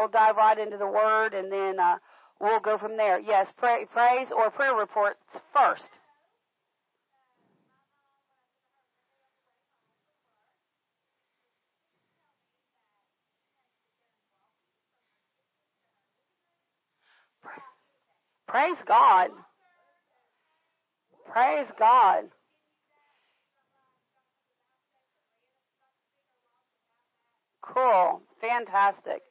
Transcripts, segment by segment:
we'll dive right into the Word, and then uh, we'll go from there. Yes, pray, praise or prayer reports first. Praise God. Praise God. Cool. Fantastic.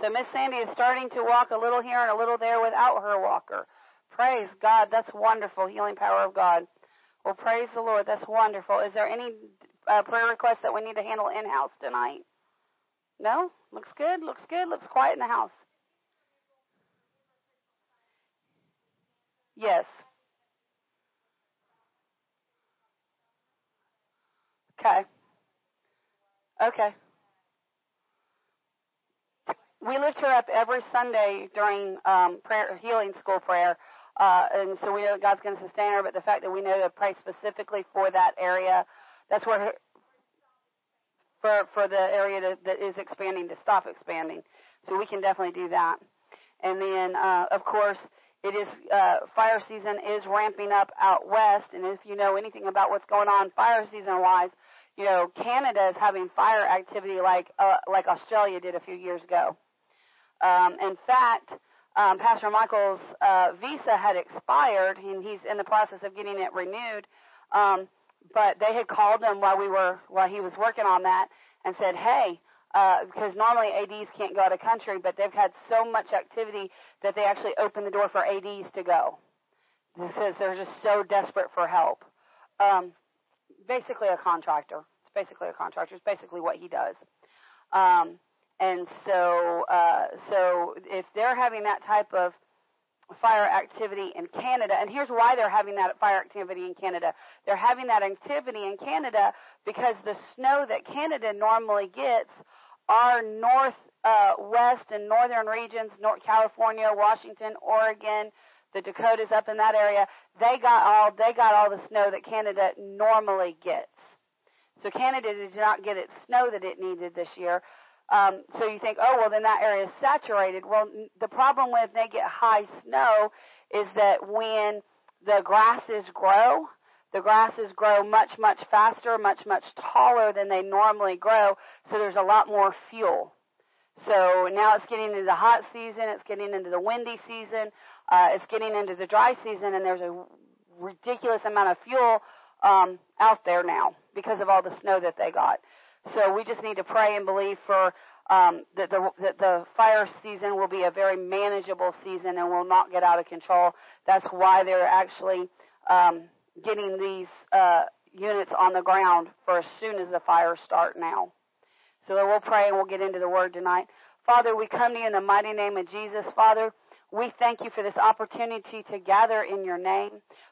So Miss Sandy is starting to walk a little here and a little there without her walker. Praise God. That's wonderful. Healing power of God. Well, praise the Lord. That's wonderful. Is there any uh, prayer requests that we need to handle in house tonight? No? Looks good. Looks good. Looks quiet in the house. Yes. Okay. Okay. We lift her up every Sunday during um, prayer, healing school prayer, uh, and so we know that God's going to sustain her. But the fact that we know to pray specifically for that area, that's where her, for for the area to, that is expanding to stop expanding. So we can definitely do that. And then, uh, of course, it is uh, fire season is ramping up out west, and if you know anything about what's going on fire season wise, you know Canada is having fire activity like uh, like Australia did a few years ago. Um, in fact, um, Pastor Michael's uh, visa had expired, and he's in the process of getting it renewed. Um, but they had called him while we were while he was working on that and said, "Hey, uh, because normally ADs can't go out of country, but they've had so much activity that they actually opened the door for ADs to go. Because they're just so desperate for help. Um, basically a contractor. It's basically a contractor. It's basically what he does. Um, and so, uh, so if they're having that type of fire activity in Canada, and here's why they're having that fire activity in Canada. They're having that activity in Canada because the snow that Canada normally gets our north uh, west and northern regions, North California, Washington, Oregon, the Dakotas up in that area, they got all they got all the snow that Canada normally gets. So Canada did not get its snow that it needed this year. Um, so you think, oh well, then that area is saturated. Well, the problem they get high snow is that when the grasses grow, the grasses grow much, much faster, much, much taller than they normally grow, so there's a lot more fuel. So now it's getting into the hot season, it's getting into the windy season, uh, it's getting into the dry season, and there's a ridiculous amount of fuel um, out there now because of all the snow that they got. So we just need to pray and believe for um, that the that the fire season will be a very manageable season and will not get out of control. That's why they're actually um, getting these uh, units on the ground for as soon as the fires start now. So we'll pray and we'll get into the word tonight. Father, we come to you in the mighty name of Jesus. Father, we thank you for this opportunity to gather in your name.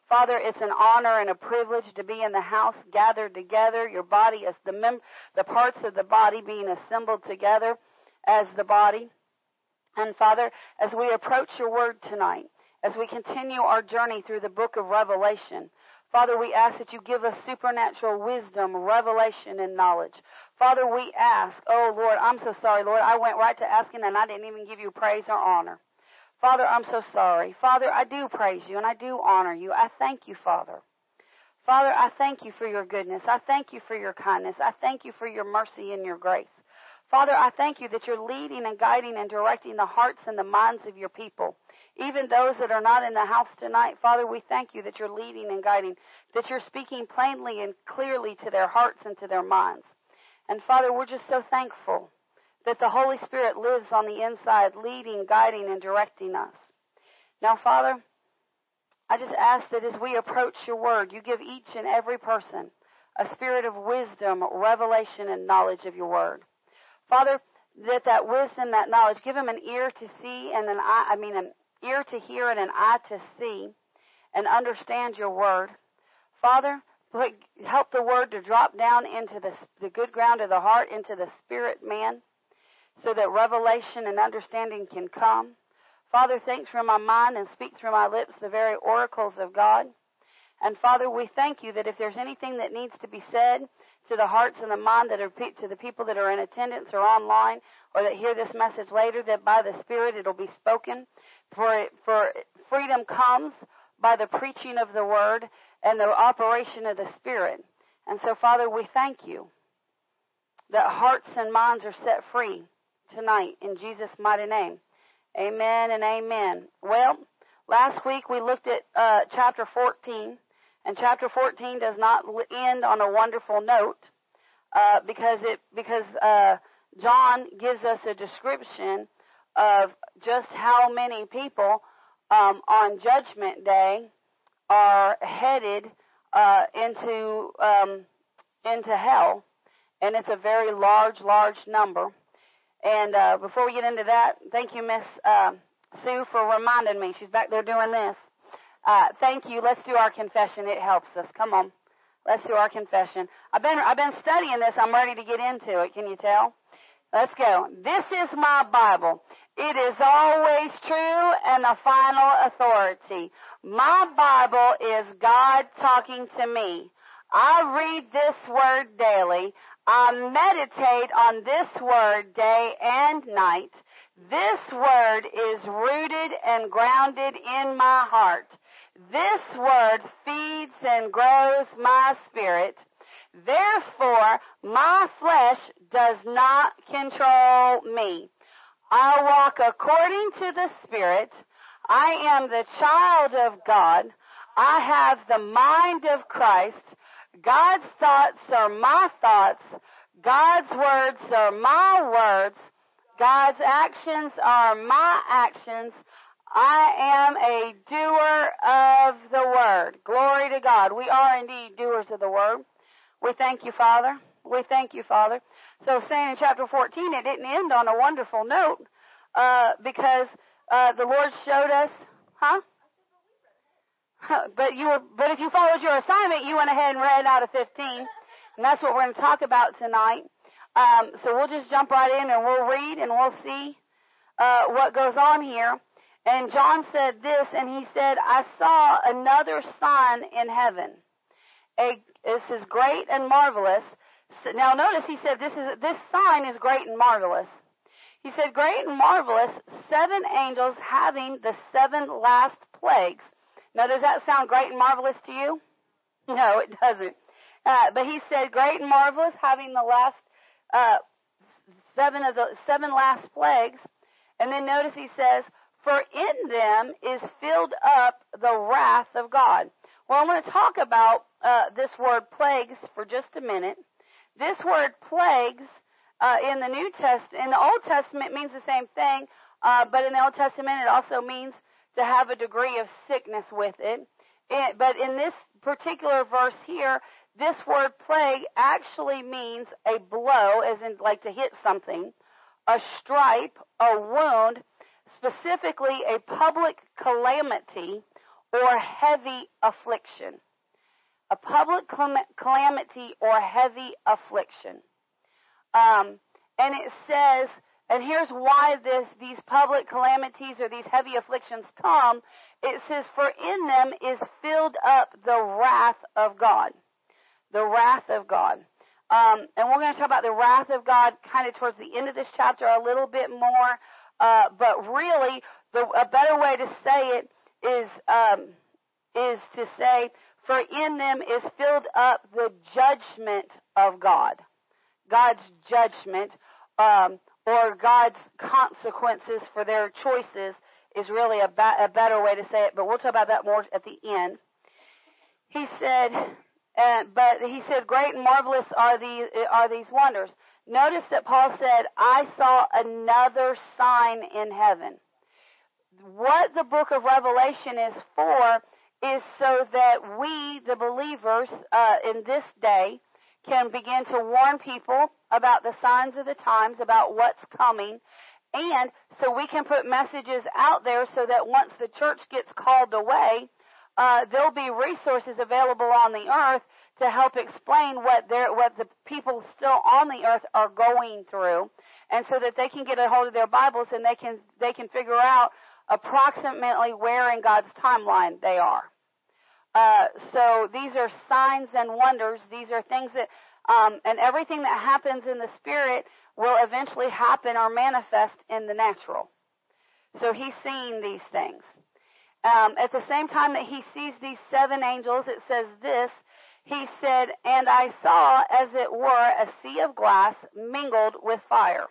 Father, it's an honor and a privilege to be in the house gathered together. Your body is the mem- the parts of the body being assembled together as the body. And Father, as we approach your word tonight, as we continue our journey through the book of Revelation, Father, we ask that you give us supernatural wisdom, revelation, and knowledge. Father, we ask, oh Lord, I'm so sorry, Lord. I went right to asking and I didn't even give you praise or honor. Father, I'm so sorry. Father, I do praise you and I do honor you. I thank you, Father. Father, I thank you for your goodness. I thank you for your kindness. I thank you for your mercy and your grace. Father, I thank you that you're leading and guiding and directing the hearts and the minds of your people. Even those that are not in the house tonight, Father, we thank you that you're leading and guiding, that you're speaking plainly and clearly to their hearts and to their minds. And Father, we're just so thankful that the Holy Spirit lives on the inside, leading, guiding, and directing us. Now, Father, I just ask that as we approach your word, you give each and every person a spirit of wisdom, revelation, and knowledge of your word. Father, that that wisdom, that knowledge, give them an ear to see and an eye, I mean, an ear to hear and an eye to see and understand your word. Father, help the word to drop down into the, the good ground of the heart, into the spirit man, so that revelation and understanding can come. Father, think through my mind and speak through my lips the very oracles of God. And Father, we thank you that if there's anything that needs to be said, to the hearts and the mind that are to the people that are in attendance or online or that hear this message later that by the Spirit it'll be spoken. For, for freedom comes by the preaching of the word and the operation of the Spirit. And so, Father, we thank you that hearts and minds are set free tonight in Jesus' mighty name. Amen and amen. Well, last week we looked at uh, chapter 14, and chapter 14 does not end on a wonderful note uh, because it because uh, John gives us a description of just how many people um, on Judgment Day are headed uh, into um, into hell, and it's a very large, large number. And uh, before we get into that, thank you, Miss uh, Sue, for reminding me. She's back there doing this. Uh, thank you. Let's do our confession. It helps us. Come on. Let's do our confession. I've been I've been studying this. I'm ready to get into it. Can you tell? Let's go. This is my Bible. It is always true and the final authority. My Bible is God talking to me. I read this word daily. I meditate on this word day and night. This word is rooted and grounded in my heart. This word feeds and grows my spirit. Therefore, my flesh does not control me. I walk according to the Spirit. I am the child of God. I have the mind of Christ. God's thoughts are my thoughts. God's words are my words. God's actions are my actions. I am a doer of the word. Glory to God. We are indeed doers of the word. We thank you, Father. We thank you, Father. So saying in chapter 14, it didn't end on a wonderful note, uh, because, uh, the Lord showed us, huh? But you were, but if you followed your assignment, you went ahead and read out of 15. And that's what we're going to talk about tonight. Um, so we'll just jump right in and we'll read and we'll see, uh, what goes on here. And John said this, and he said, I saw another sign in heaven. A, this is great and marvelous. Now notice he said this is, this sign is great and marvelous. He said, great and marvelous, seven angels having the seven last plagues. Now, does that sound great and marvelous to you? No, it doesn't. Uh, but he said, great and marvelous, having the last uh, seven of the seven last plagues. And then notice he says, for in them is filled up the wrath of God. Well, I want to talk about uh, this word plagues for just a minute. This word plagues uh, in the New Testament, in the Old Testament means the same thing, uh, but in the Old Testament it also means to have a degree of sickness with it. it. But in this particular verse here, this word plague actually means a blow, as in like to hit something, a stripe, a wound, specifically a public calamity or heavy affliction. A public calamity or heavy affliction. Um, and it says, and here's why this, these public calamities or these heavy afflictions come. It says, for in them is filled up the wrath of God. The wrath of God. Um, and we're going to talk about the wrath of God kind of towards the end of this chapter a little bit more. Uh, but really, the, a better way to say it is um, is to say, for in them is filled up the judgment of God. God's judgment, um, or God's consequences for their choices is really a, ba- a, better way to say it, but we'll talk about that more at the end. He said, uh, but he said, great and marvelous are these, are these wonders. Notice that Paul said, I saw another sign in heaven. What the book of Revelation is for is so that we, the believers, uh, in this day, can begin to warn people about the signs of the times, about what's coming, and so we can put messages out there so that once the church gets called away, uh, there'll be resources available on the earth to help explain what what the people still on the earth are going through, and so that they can get a hold of their Bibles and they can they can figure out approximately where in God's timeline they are. Uh, so these are signs and wonders. These are things that Um, and everything that happens in the spirit will eventually happen or manifest in the natural. So he's seeing these things. Um, at the same time that he sees these seven angels, it says this. He said, And I saw, as it were, a sea of glass mingled with fire.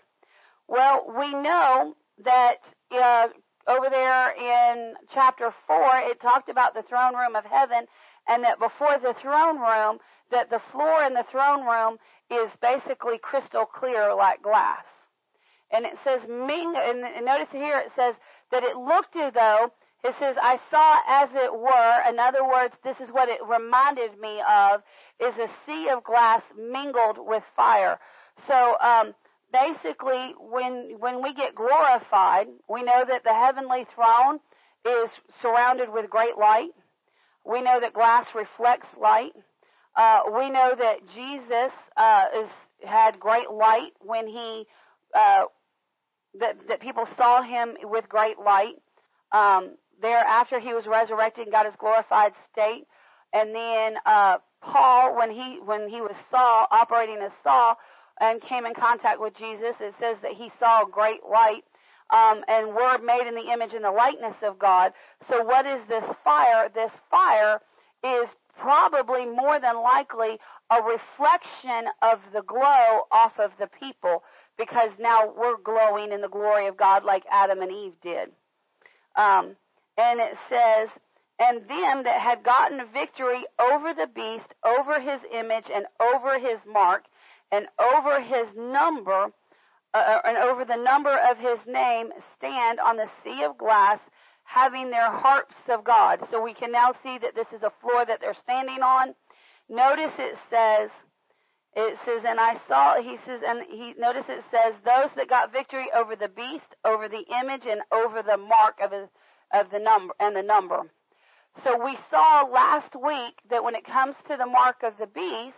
Well, we know that uh, over there in chapter 4, it talked about the throne room of heaven, and that before the throne room, that the floor in the throne room is basically crystal clear like glass. And it says, ming, and notice here it says that it looked as though, it says, I saw as it were, in other words, this is what it reminded me of, is a sea of glass mingled with fire. So, um, basically, when, when we get glorified, we know that the heavenly throne is surrounded with great light. We know that glass reflects light. Uh, we know that Jesus uh, is, had great light when he uh, that that people saw him with great light. Um, thereafter, he was resurrected and got his glorified state. And then uh, Paul, when he when he was Saul operating as Saul and came in contact with Jesus, it says that he saw great light. Um, and we're made in the image and the likeness of God. So what is this fire? This fire is probably more than likely a reflection of the glow off of the people because now we're glowing in the glory of God like Adam and Eve did. Um, and it says, and them that had gotten victory over the beast, over his image, and over his mark, and over his number, uh, uh and over the number of his name, stand on the sea of glass having their harps of God. So we can now see that this is a floor that they're standing on. Notice it says, it says, and I saw, he says, and he, notice it says, those that got victory over the beast, over the image, and over the mark of, his, of the number, and the number. So we saw last week that when it comes to the mark of the beast,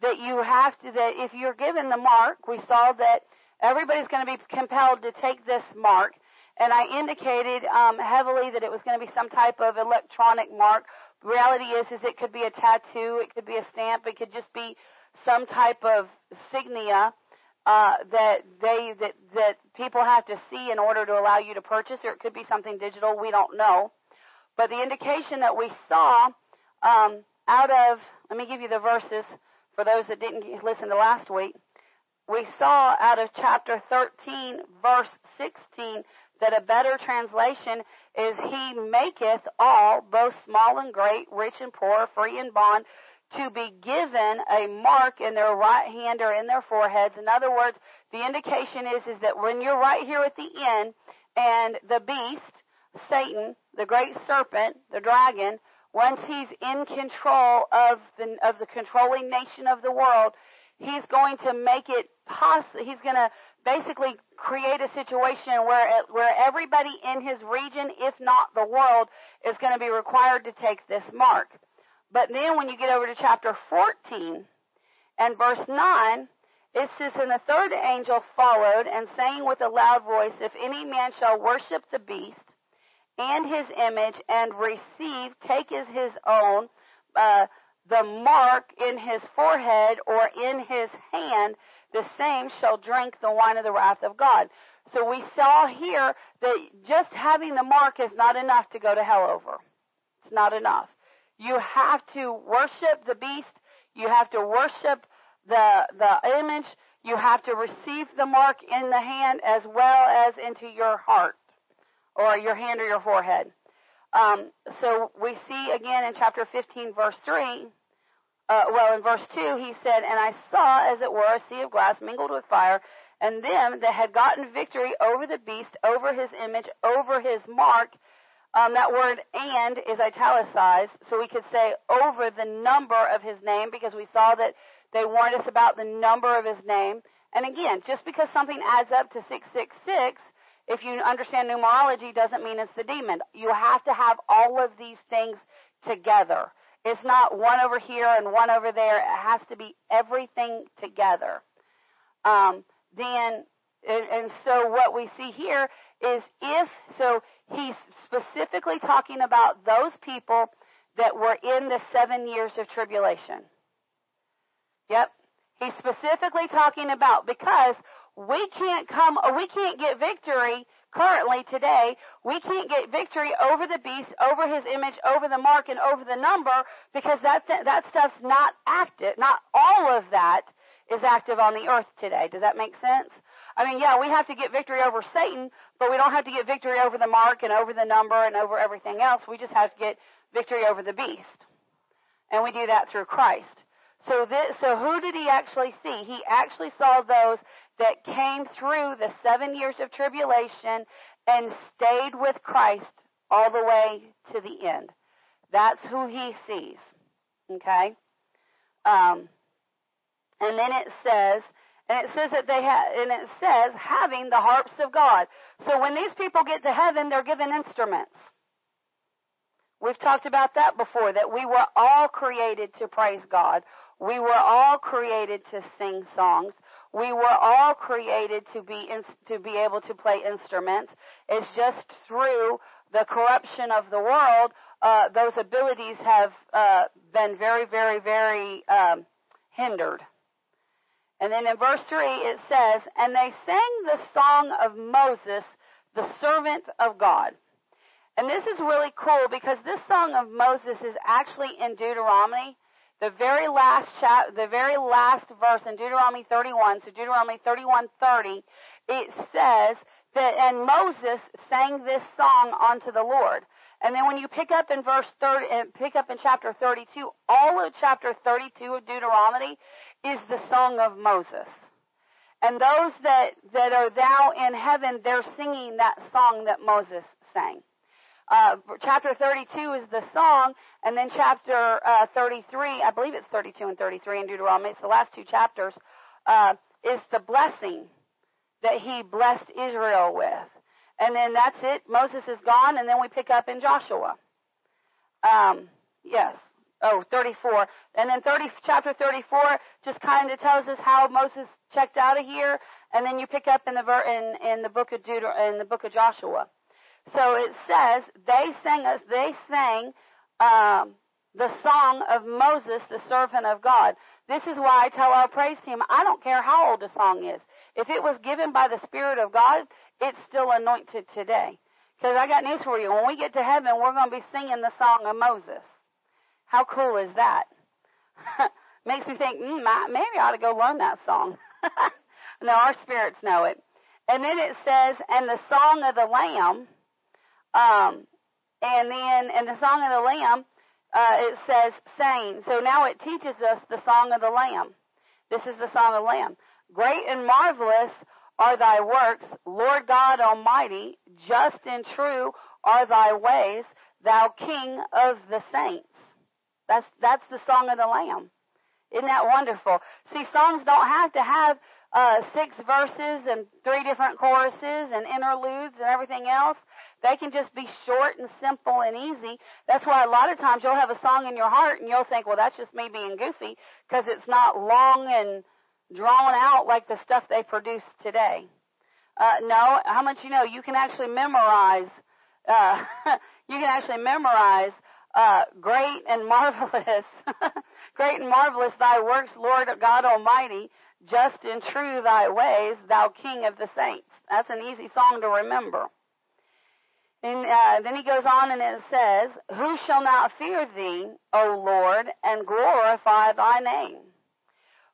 that you have to, that if you're given the mark, we saw that everybody's going to be compelled to take this mark and I indicated um, heavily that it was going to be some type of electronic mark. Reality is, is it could be a tattoo, it could be a stamp, it could just be some type of signia uh, that they that that people have to see in order to allow you to purchase, or it could be something digital. We don't know, but the indication that we saw um, out of let me give you the verses for those that didn't listen to last week. We saw out of chapter 13, verse 16, that a better translation is He maketh all, both small and great, rich and poor, free and bond, to be given a mark in their right hand or in their foreheads. In other words, the indication is, is that when you're right here at the end and the beast, Satan, the great serpent, the dragon, once he's in control of the, of the controlling nation of the world, he's going to make it possible, he's going to basically create a situation where where everybody in his region, if not the world, is going to be required to take this mark. But then when you get over to chapter 14 and verse 9, it says, And the third angel followed, and saying with a loud voice, If any man shall worship the beast and his image, and receive, take as his own, uh, the mark in his forehead or in his hand, the same shall drink the wine of the wrath of God. So we saw here that just having the mark is not enough to go to hell over. It's not enough. You have to worship the beast. You have to worship the, the image. You have to receive the mark in the hand as well as into your heart or your hand or your forehead. Um, so we see again in chapter 15, verse 3, uh, well, in verse 2, he said, And I saw, as it were, a sea of glass mingled with fire, and them that had gotten victory over the beast, over his image, over his mark. Um, that word and is italicized, so we could say over the number of his name, because we saw that they warned us about the number of his name. And again, just because something adds up to 666, if you understand numerology, doesn't mean it's the demon. You have to have all of these things together. It's not one over here and one over there. It has to be everything together. Um, then, and, and so what we see here is if, so he's specifically talking about those people that were in the seven years of tribulation. Yep. He's specifically talking about because we can't come, we can't get victory currently today. We can't get victory over the beast, over his image, over the mark, and over the number because that that stuff's not active. Not all of that is active on the earth today. Does that make sense? I mean, yeah, we have to get victory over Satan, but we don't have to get victory over the mark and over the number and over everything else. We just have to get victory over the beast. And we do that through Christ. So this, so who did he actually see? He actually saw those that came through the seven years of tribulation and stayed with Christ all the way to the end. That's who he sees. Okay? Um, and then it says, and it says that they have, and it says having the harps of God. So when these people get to heaven, they're given instruments. We've talked about that before, that we were all created to praise God. We were all created to sing songs. We were all created to be in, to be able to play instruments. It's just through the corruption of the world, uh, those abilities have uh, been very, very, very um, hindered. And then in verse 3 it says, And they sang the song of Moses, the servant of God. And this is really cool because this song of Moses is actually in Deuteronomy. The very last chap, the very last verse in Deuteronomy 31, so Deuteronomy 31:30, it says that and Moses sang this song unto the Lord. And then when you pick up in verse 30, uh, pick up in chapter 32, all of chapter 32 of Deuteronomy is the song of Moses. And those that, that are thou in heaven, they're singing that song that Moses sang. Uh, chapter 32 is the song, and then chapter uh, 33, I believe it's 32 and 33 in Deuteronomy, it's the last two chapters, uh, is the blessing that he blessed Israel with. And then that's it. Moses is gone, and then we pick up in Joshua. Um, yes. Oh, 34. And then 30, chapter 34 just kind of tells us how Moses checked out of here, and then you pick up in the in in the book of Deuter, in the book of Joshua. So it says they sang us, they sang um, the song of Moses, the servant of God. This is why I tell our praise team, I don't care how old a song is. If it was given by the Spirit of God, it's still anointed today. Because I got news for you. When we get to heaven, we're going to be singing the song of Moses. How cool is that? Makes me think, mm, maybe I ought to go learn that song. no, our spirits know it. And then it says, and the song of the Lamb um, and then in the Song of the Lamb, uh, it says saying. So now it teaches us the Song of the Lamb. This is the Song of the Lamb. Great and marvelous are thy works, Lord God Almighty. Just and true are thy ways, thou King of the saints. That's that's the Song of the Lamb. Isn't that wonderful? See, songs don't have to have uh, six verses and three different choruses and interludes and everything else. They can just be short and simple and easy. That's why a lot of times you'll have a song in your heart and you'll think, well, that's just me being goofy because it's not long and drawn out like the stuff they produce today. Uh, no, how much you know? You can actually memorize. Uh, you can actually memorize uh, great and marvelous, great and marvelous thy works, Lord God Almighty. Just and true thy ways, thou King of the saints. That's an easy song to remember. And uh, then he goes on and it says, Who shall not fear thee, O Lord, and glorify thy name?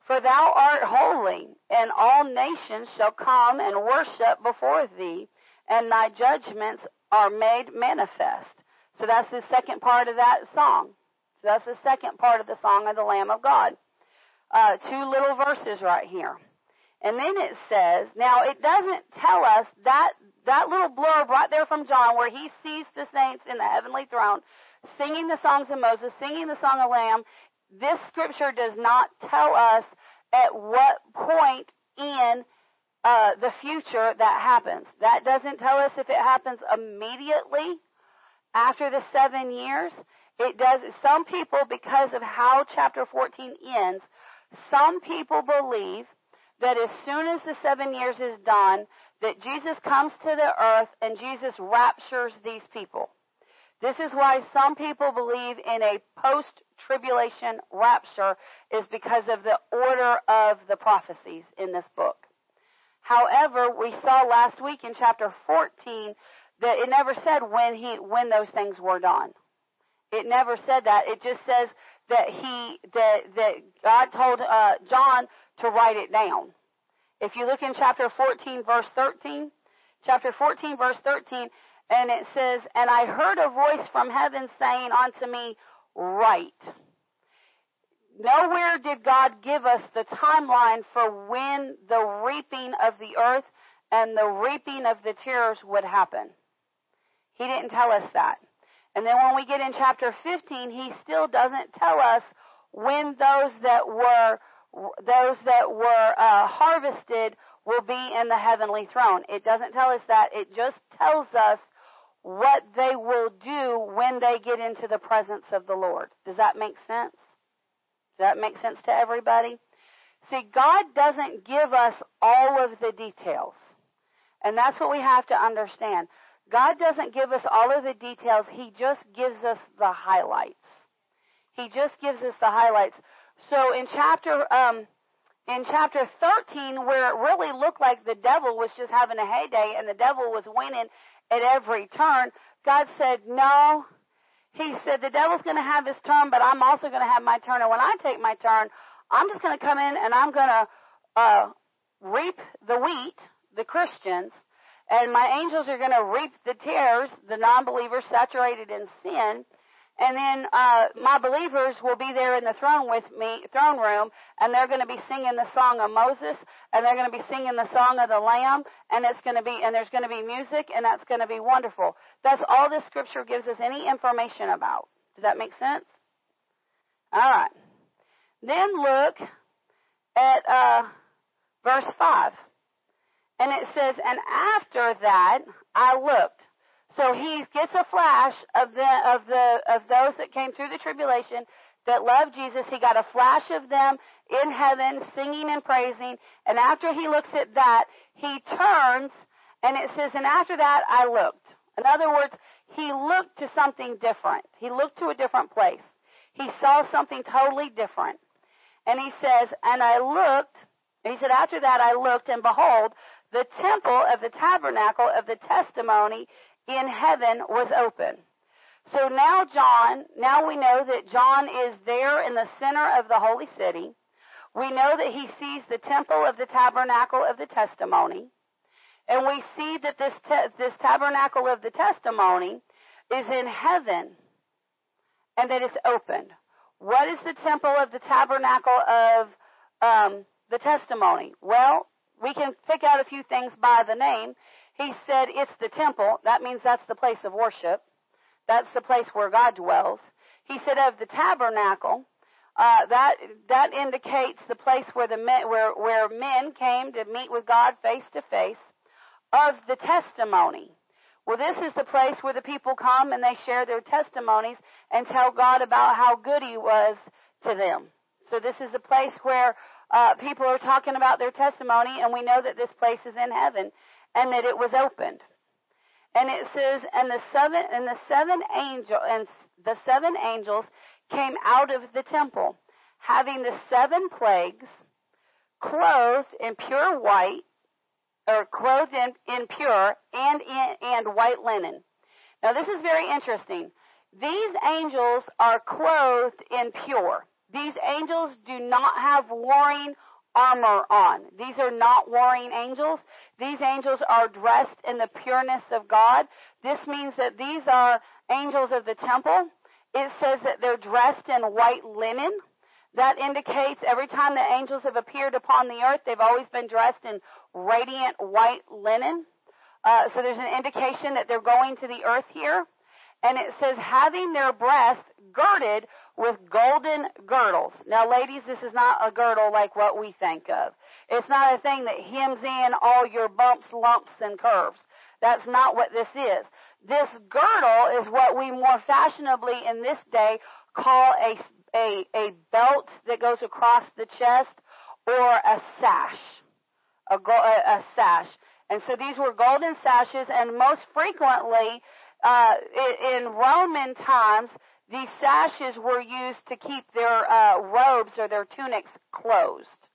For thou art holy, and all nations shall come and worship before thee, and thy judgments are made manifest. So that's the second part of that song. So that's the second part of the song of the Lamb of God. Uh, two little verses right here. And then it says, now it doesn't tell us that that little blurb right there from John where he sees the saints in the heavenly throne singing the songs of Moses, singing the song of Lamb, this scripture does not tell us at what point in uh, the future that happens. That doesn't tell us if it happens immediately after the seven years. It does. Some people, because of how chapter 14 ends, some people believe that as soon as the seven years is done, that Jesus comes to the earth and Jesus raptures these people. This is why some people believe in a post tribulation rapture is because of the order of the prophecies in this book. However, we saw last week in chapter 14 that it never said when he when those things were done. It never said that. It just says that he that that God told uh, John to write it down. If you look in chapter 14 verse 13, chapter 14 verse 13, and it says, "And I heard a voice from heaven saying unto me, Write." Nowhere did God give us the timeline for when the reaping of the earth and the reaping of the tares would happen. He didn't tell us that. And then when we get in chapter 15, he still doesn't tell us when those that were those that were uh, harvested will be in the heavenly throne. It doesn't tell us that. It just tells us what they will do when they get into the presence of the Lord. Does that make sense? Does that make sense to everybody? See, God doesn't give us all of the details. And that's what we have to understand. God doesn't give us all of the details. He just gives us the highlights. He just gives us the highlights. So in chapter, um, in chapter 13, where it really looked like the devil was just having a heyday and the devil was winning at every turn, God said, no. He said, the devil's going to have his turn, but I'm also going to have my turn. And when I take my turn, I'm just going to come in and I'm going to, uh, reap the wheat, the Christians, and my angels are going to reap the tares, the non-believers saturated in sin. And then uh, my believers will be there in the throne with me, throne room, and they're going to be singing the song of Moses, and they're going to be singing the song of the Lamb, and it's going to be, and there's going to be music, and that's going to be wonderful. That's all this scripture gives us any information about. Does that make sense? All right. Then look at uh, verse five. And it says, and after that, I looked. So he gets a flash of the, of the, of those that came through the tribulation that loved Jesus. He got a flash of them in heaven singing and praising. And after he looks at that, he turns and it says, and after that I looked. In other words, he looked to something different. He looked to a different place. He saw something totally different. And he says, and I looked, And he said, after that I looked and behold, the temple of the tabernacle of the testimony in heaven was open. So now John, now we know that John is there in the center of the holy city. We know that he sees the temple of the tabernacle of the testimony. And we see that this, te- this tabernacle of the testimony is in heaven and that it's opened. What is the temple of the tabernacle of um, the testimony? Well, we can pick out a few things by the name. He said it's the temple. That means that's the place of worship. That's the place where God dwells. He said of the tabernacle. Uh, that that indicates the place where the men, where where men came to meet with God face to face. Of the testimony. Well, this is the place where the people come and they share their testimonies and tell God about how good He was to them. So this is the place where uh, people are talking about their testimony, and we know that this place is in heaven and that it was opened. And it says, and the seven and the seven angel and the seven angels came out of the temple, having the seven plagues, clothed in pure white, or clothed in, in pure and in, and white linen. Now this is very interesting. These angels are clothed in pure. These angels do not have warring armor on. These are not warring angels. These angels are dressed in the pureness of God. This means that these are angels of the temple. It says that they're dressed in white linen. That indicates every time the angels have appeared upon the earth, they've always been dressed in radiant white linen. Uh, so there's an indication that they're going to the earth here. And it says, having their breasts girded with golden girdles. Now, ladies, this is not a girdle like what we think of. It's not a thing that hems in all your bumps, lumps, and curves. That's not what this is. This girdle is what we more fashionably in this day call a, a, a belt that goes across the chest or a sash. A, a, a sash. And so these were golden sashes, and most frequently uh, in Roman times, these sashes were used to keep their uh, robes or their tunics closed.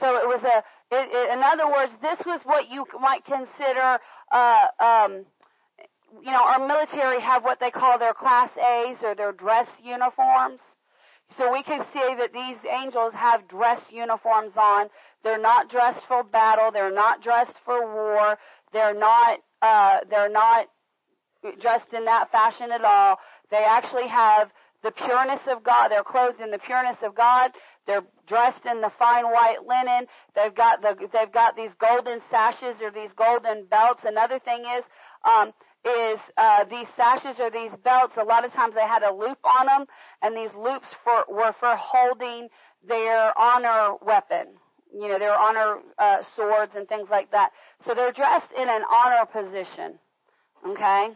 So it was a, it, it, in other words, this was what you might consider, uh, um, you know, our military have what they call their class A's or their dress uniforms. So we can see that these angels have dress uniforms on. They're not dressed for battle. They're not dressed for war. They're not, uh, they're not dressed in that fashion at all. They actually have the pureness of God. They're clothed in the pureness of God. They're dressed in the fine white linen. They've got the, they've got these golden sashes or these golden belts. Another thing is, um, is uh, these sashes or these belts. A lot of times they had a loop on them, and these loops for, were for holding their honor weapon. You know, their honor uh, swords and things like that. So they're dressed in an honor position. Okay,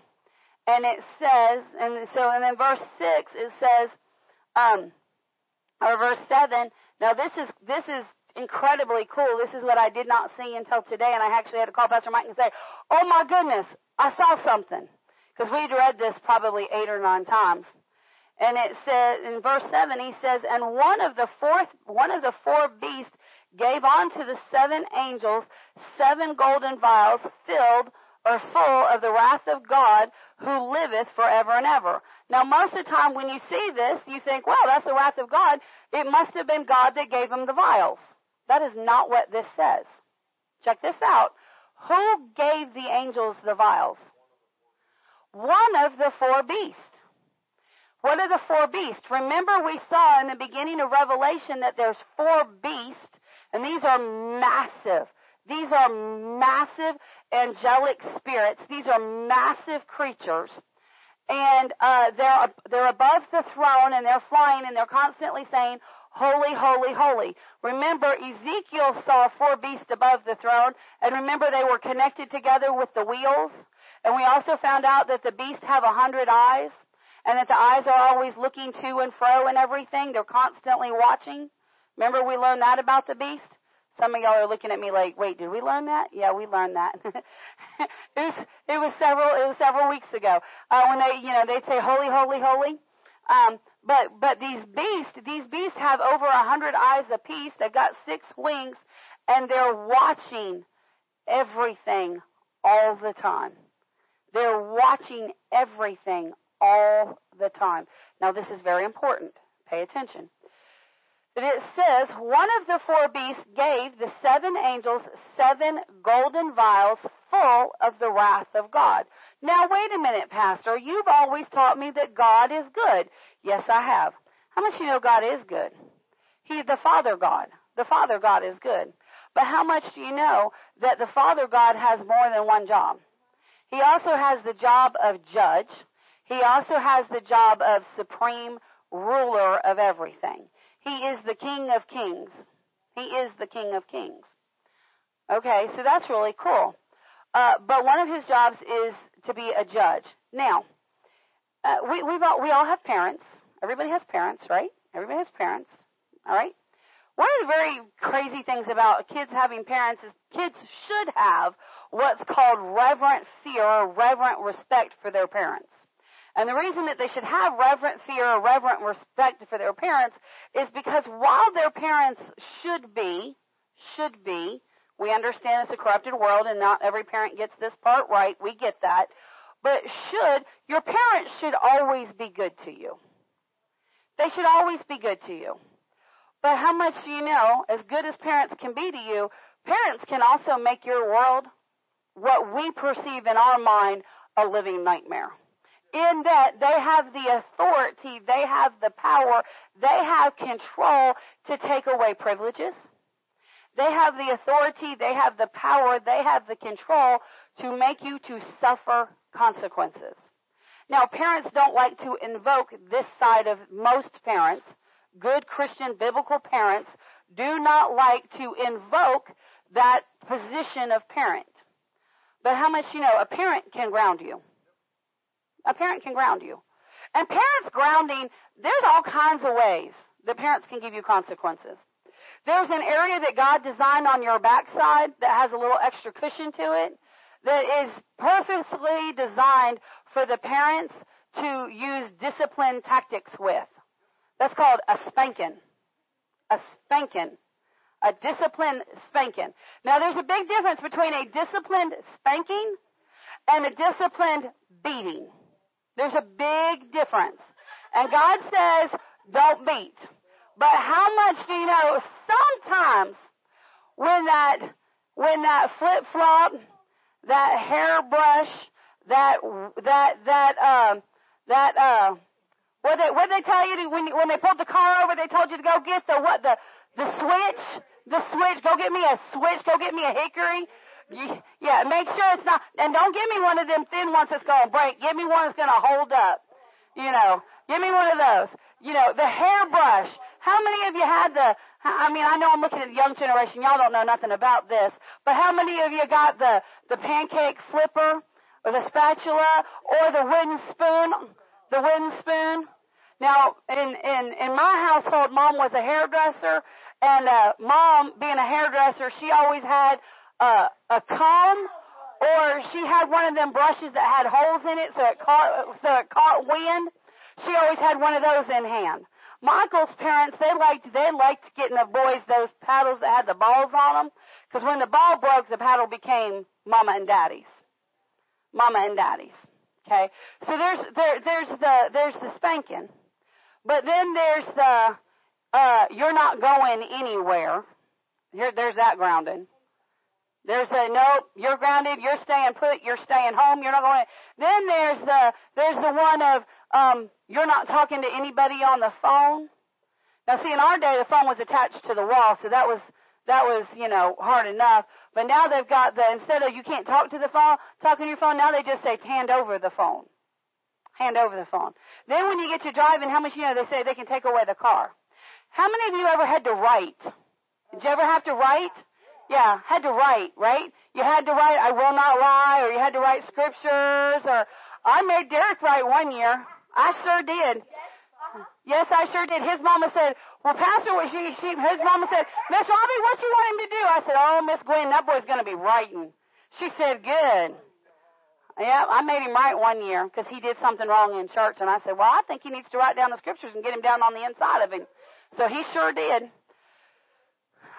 and it says, and so, and then verse six it says, um, or verse seven. Now this is this is incredibly cool. This is what I did not see until today, and I actually had to call Pastor Mike and say, "Oh my goodness, I saw something," because we'd read this probably eight or nine times. And it says in verse seven, he says, "And one of the fourth, one of the four beasts gave unto the seven angels seven golden vials filled." Or full of the wrath of God who liveth forever and ever. Now, most of the time when you see this, you think, well, that's the wrath of God. It must have been God that gave him the vials. That is not what this says. Check this out. Who gave the angels the vials? One of the four beasts. What are the four beasts? Remember we saw in the beginning of Revelation that there's four beasts, and these are massive. These are massive angelic spirits. These are massive creatures. And uh, they're, they're above the throne and they're flying and they're constantly saying, Holy, holy, holy. Remember, Ezekiel saw four beasts above the throne, and remember they were connected together with the wheels. And we also found out that the beasts have a hundred eyes, and that the eyes are always looking to and fro and everything. They're constantly watching. Remember we learned that about the beast? Some of y'all are looking at me like, wait, did we learn that? Yeah, we learned that. it was it was several it was several weeks ago uh, when they you know they'd say holy holy holy. Um, but but these beasts these beasts have over a hundred eyes apiece. They've got six wings, and they're watching everything all the time. They're watching everything all the time. Now this is very important. Pay attention it says, one of the four beasts gave the seven angels seven golden vials full of the wrath of God. Now, wait a minute, Pastor. You've always taught me that God is good. Yes, I have. How much do you know God is good? He, the Father God. The Father God is good. But how much do you know that the Father God has more than one job? He also has the job of judge. He also has the job of supreme ruler of everything. He is the King of Kings. He is the King of Kings. Okay, so that's really cool. Uh, but one of his jobs is to be a judge. Now, uh, we we've all, we all have parents. Everybody has parents, right? Everybody has parents. All right. One of the very crazy things about kids having parents is kids should have what's called reverent fear or reverent respect for their parents. And the reason that they should have reverent fear or reverent respect for their parents is because while their parents should be, should be, we understand it's a corrupted world and not every parent gets this part right. We get that. But should, your parents should always be good to you. They should always be good to you. But how much do you know, as good as parents can be to you, parents can also make your world, what we perceive in our mind, a living nightmare in that they have the authority, they have the power, they have control to take away privileges. They have the authority, they have the power, they have the control to make you to suffer consequences. Now, parents don't like to invoke this side of most parents. Good Christian biblical parents do not like to invoke that position of parent. But how much you know, a parent can ground you. A parent can ground you. And parents grounding, there's all kinds of ways that parents can give you consequences. There's an area that God designed on your backside that has a little extra cushion to it that is purposely designed for the parents to use discipline tactics with. That's called a spanking. A spanking. A disciplined spanking. Now there's a big difference between a disciplined spanking and a disciplined beating. There's a big difference. And God says, don't beat. But how much do you know? Sometimes when that, when that flip flop, that hairbrush, that, that, that, uh, that, uh, what they, what they tell you to, when, when they pulled the car over, they told you to go get the, what, the, the switch, the switch, go get me a switch, go get me a hickory. Yeah, make sure it's not, and don't give me one of them thin ones that's gonna break. Give me one that's gonna hold up. You know, give me one of those. You know, the hairbrush. How many of you had the, I mean, I know I'm looking at the young generation. Y'all don't know nothing about this, but how many of you got the, the pancake flipper or the spatula or the wooden spoon? The wooden spoon? Now, in, in, in my household, mom was a hairdresser and, uh, mom being a hairdresser, she always had a, a comb or she had one of them brushes that had holes in it so it caught, so it caught wind. She always had one of those in hand. Michael's parents, they liked, they liked getting the boys those paddles that had the balls on them. Cause when the ball broke, the paddle became mama and daddy's. Mama and daddy's. Okay. So there's, there, there's the, there's the spanking. But then there's the, uh, you're not going anywhere. Here, there's that grounding. There's the nope, you're grounded, you're staying put, you're staying home, you're not going. Then there's the there's the one of um, you're not talking to anybody on the phone. Now, see, in our day, the phone was attached to the wall, so that was that was you know hard enough. But now they've got the instead of you can't talk to the phone, talking to your phone. Now they just say hand over the phone, hand over the phone. Then when you get to driving, how much you know they say they can take away the car. How many of you ever had to write? Did you ever have to write? Yeah, had to write, right? You had to write, I will not lie, or you had to write scriptures, or I made Derek write one year. I sure did. Yes, I sure did. His mama said, well, Pastor, she, she, his mama said, Miss Robbie, what you want him to do? I said, oh, Miss Gwen, that boy's going to be writing. She said, good. Yeah, I made him write one year because he did something wrong in church. And I said, well, I think he needs to write down the scriptures and get him down on the inside of him. So he sure did.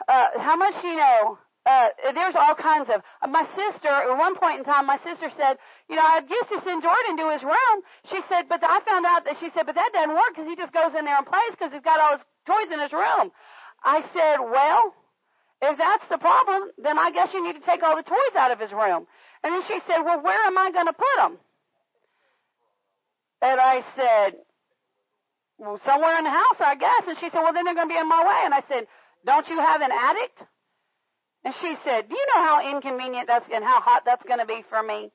Uh, how much you know? Uh, there's all kinds of. Uh, my sister, at one point in time, my sister said, you know, I used to send Jordan to his room. She said, but I found out that she said, but that doesn't work because he just goes in there and plays because he's got all his toys in his room. I said, well, if that's the problem, then I guess you need to take all the toys out of his room. And then she said, well, where am I going to put them? And I said, well, somewhere in the house, I guess. And she said, well, then they're going to be in my way. And I said, don't you have an attic? And she said, Do you know how inconvenient that's and how hot that's going to be for me?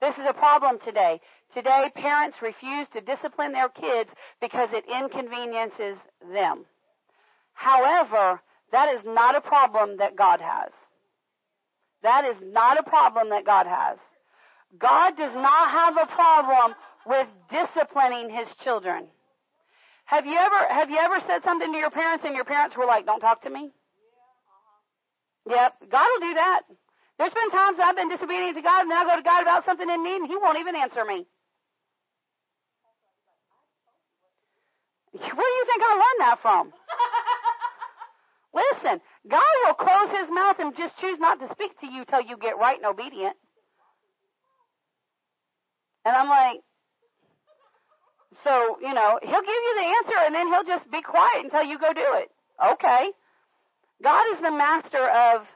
This is a problem today. Today, parents refuse to discipline their kids because it inconveniences them. However, that is not a problem that God has. That is not a problem that God has. God does not have a problem with disciplining his children. Have you ever have you ever said something to your parents and your parents were like, "Don't talk to me"? Yeah. Uh-huh. Yep, God will do that. There's been times I've been disobedient to God, and then I go to God about something in need, and He won't even answer me. Where do you think I learned that from? Listen, God will close His mouth and just choose not to speak to you till you get right and obedient. And I'm like, so, you know, he'll give you the answer and then he'll just be quiet until you go do it. Okay. God is the master of,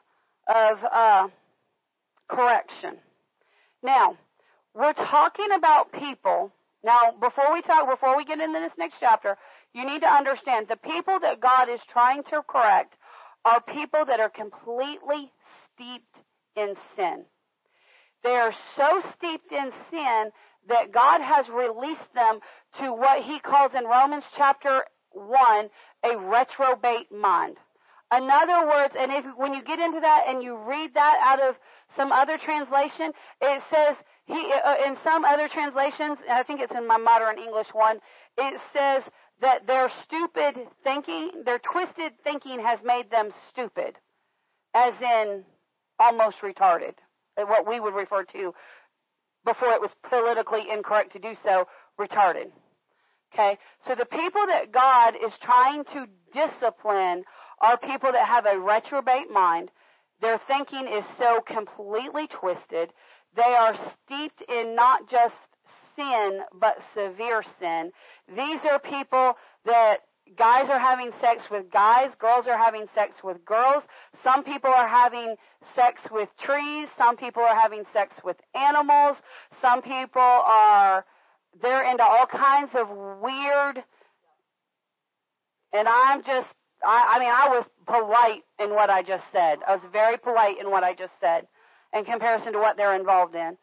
of, uh, correction. Now, we're talking about people. Now, before we talk, before we get into this next chapter, you need to understand the people that God is trying to correct are people that are completely steeped in sin. They are so steeped in sin that God has released them to what he calls in Romans chapter 1 a reprobate mind. In other words, and if when you get into that and you read that out of some other translation, it says he uh, in some other translations, and I think it's in my modern English one, it says that their stupid thinking, their twisted thinking has made them stupid, as in almost retarded. what we would refer to before it was politically incorrect to do so, retarded. Okay? So the people that God is trying to discipline are people that have a reprobate mind. Their thinking is so completely twisted. They are steeped in not just sin, but severe sin. These are people that guys are having sex with guys, girls are having sex with girls. Some people are having sex with trees, some people are having sex with animals, some people are they're into all kinds of weird and I'm just I, I mean I was polite in what I just said. I was very polite in what I just said in comparison to what they're involved in.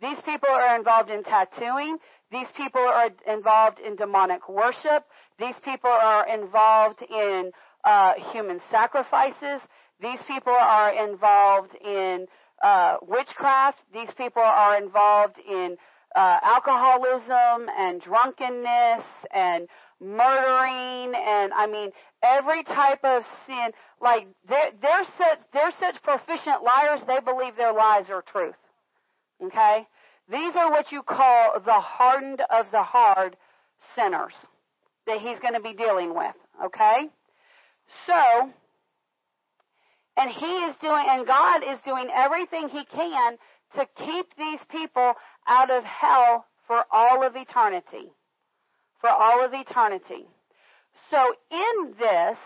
These people are involved in tattooing. These people are involved in demonic worship. These people are involved in uh, human sacrifices. These people are involved in uh, witchcraft. These people are involved in uh, alcoholism and drunkenness and murdering and I mean every type of sin. Like they're they're such they're such proficient liars. They believe their lies are truth. Okay, these are what you call the hardened of the hard sinners that he's going to be dealing with. Okay? So, and he is doing, and God is doing everything he can to keep these people out of hell for all of eternity. For all of eternity. So in this,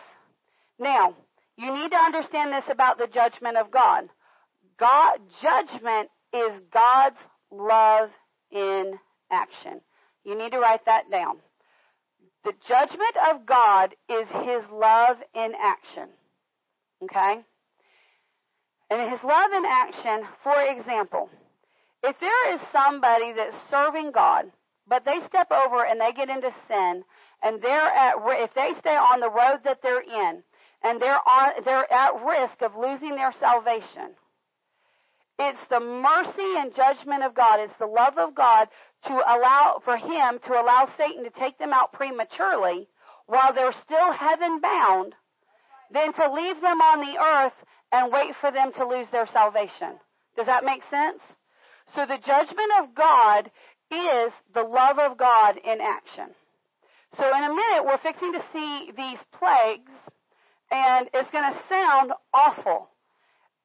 now, you need to understand this about the judgment of God. God, judgment is God's love in action. You need to write that down. The judgment of God is His love in action. Okay? And His love in action, for example, if there is somebody that's serving God, but they step over and they get into sin, and they're at, if they stay on the road that they're in, and they're on, they're at risk of losing their salvation, it's the mercy and judgment of God. It's the love of God to allow, for Him to allow Satan to take them out prematurely while they're still heaven bound than to leave them on the earth and wait for them to lose their salvation. Does that make sense? So the judgment of God is the love of God in action. So in a minute, we're fixing to see these plagues, and it's going to sound awful.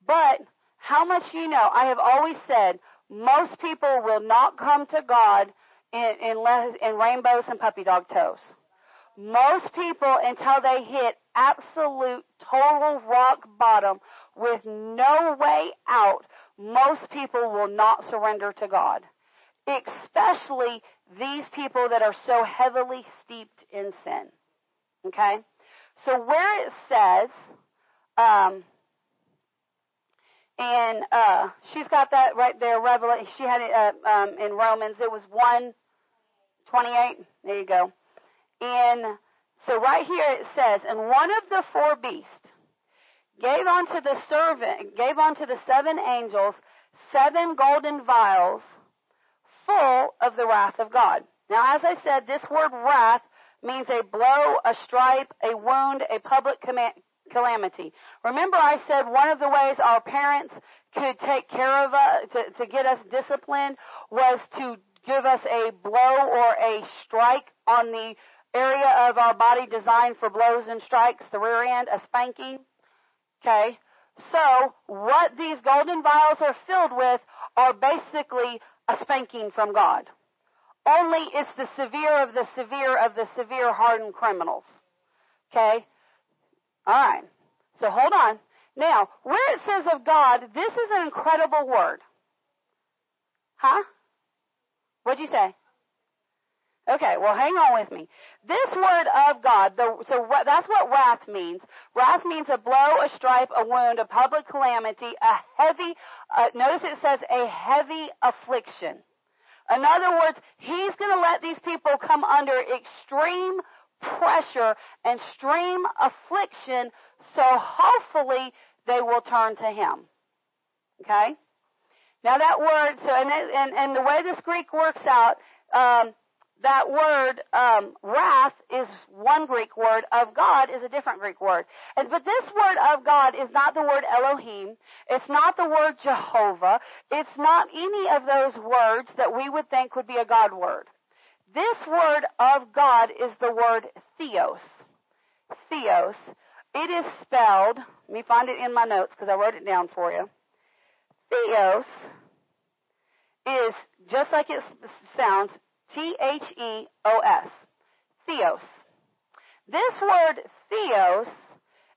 But how much you know? I have always said most people will not come to God in, in, in rainbows and puppy dog toes. Most people, until they hit absolute total rock bottom with no way out, most people will not surrender to God. Especially these people that are so heavily steeped in sin. Okay? So where it says, um, and uh, she's got that right there. Revelation. She had it uh, um, in Romans. It was one twenty-eight. There you go. And so right here it says, and one of the four beasts gave unto the servant, gave unto the seven angels seven golden vials full of the wrath of God. Now, as I said, this word wrath means a blow, a stripe, a wound, a public command, calamity. Remember I said one of the ways our parents could take care of us, to, to get us disciplined was to give us a blow or a strike on the area of our body designed for blows and strikes, the rear end, a spanking. Okay? So, what these golden vials are filled with are basically a spanking from God. Only it's the severe of the severe of the severe hardened criminals. Okay? All right. So hold on. Now, where it says of God, this is an incredible word. Huh? What'd you say? Okay, well, hang on with me. This word of God, the, so that's what wrath means. Wrath means a blow, a stripe, a wound, a public calamity, a heavy, uh, notice it says a heavy affliction. In other words, he's going to let these people come under extreme pressure and extreme affliction so hopefully they will turn to him. Okay? Now that word, so and, and, and the way this Greek works out, um, that word um, wrath is one Greek word. Of God is a different Greek word. And, but this word of God is not the word Elohim. It's not the word Jehovah. It's not any of those words that we would think would be a God word. This word of God is the word theos. Theos. It is spelled, let me find it in my notes because I wrote it down for you. Theos is, just like it sounds, T-H-E-O-S. Theos. This word theos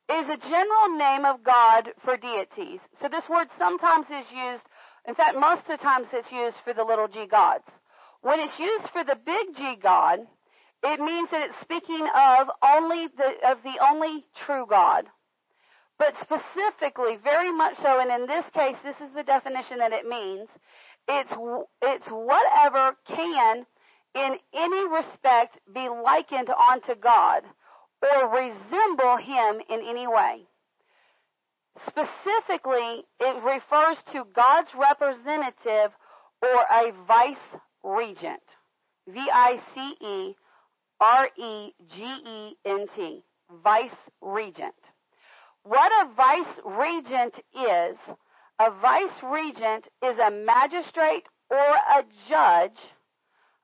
is a general name of God for deities. So this word sometimes is used, in fact, most of the times it's used for the little g gods. When it's used for the big G God, it means that it's speaking of only the, of the only true God. But specifically, very much so, and in this case, this is the definition that it means. It's, it's whatever can in any respect be likened unto God or resemble him in any way. Specifically, it refers to God's representative or a vice regent. V-I-C-E R-E-G-E-N-T. Vice regent. What a vice regent is, a vice regent is a magistrate or a judge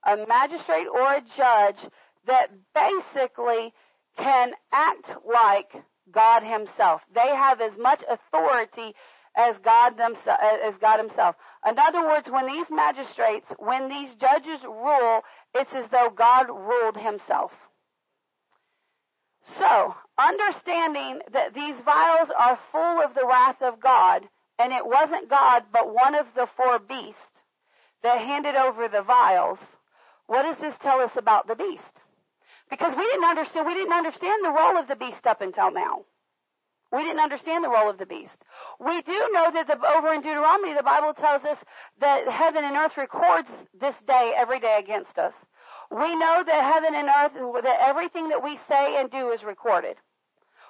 a magistrate or a judge that basically can act like God himself. They have as much authority as God as God himself. In other words, when these magistrates, when these judges rule, it's as though God ruled himself. So, understanding that these vials are full of the wrath of God, and it wasn't God, but one of the four beasts that handed over the vials, what does this tell us about the beast? Because we didn't understand, we didn't understand the role of the beast up until now. We didn't understand the role of the beast. We do know that the, over in Deuteronomy, the Bible tells us that heaven and earth records this day every day against us. We know that heaven and earth, that everything that we say and do is recorded.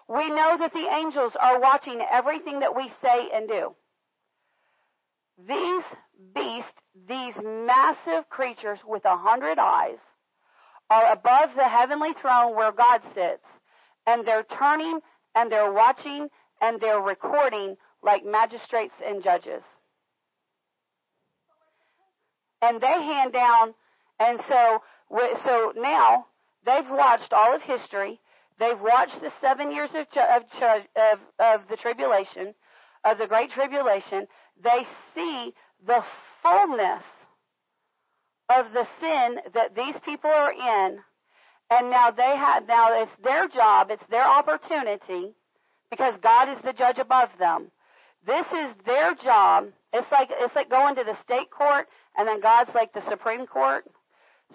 We know that the angels are watching everything that we say and do. These beasts, these massive creatures with a hundred eyes, are above the heavenly throne where God sits, and they're turning and they're watching and they're recording like magistrates and judges. And they hand down, and so so now they've watched all of history. They've watched the seven years of of, of, of the tribulation, of the great tribulation. They see the fullness of the sin that these people are in. And now they have, now it's their job, it's their opportunity, because God is the judge above them. This is their job. It's like, it's like going to the state court and then God's like the Supreme Court.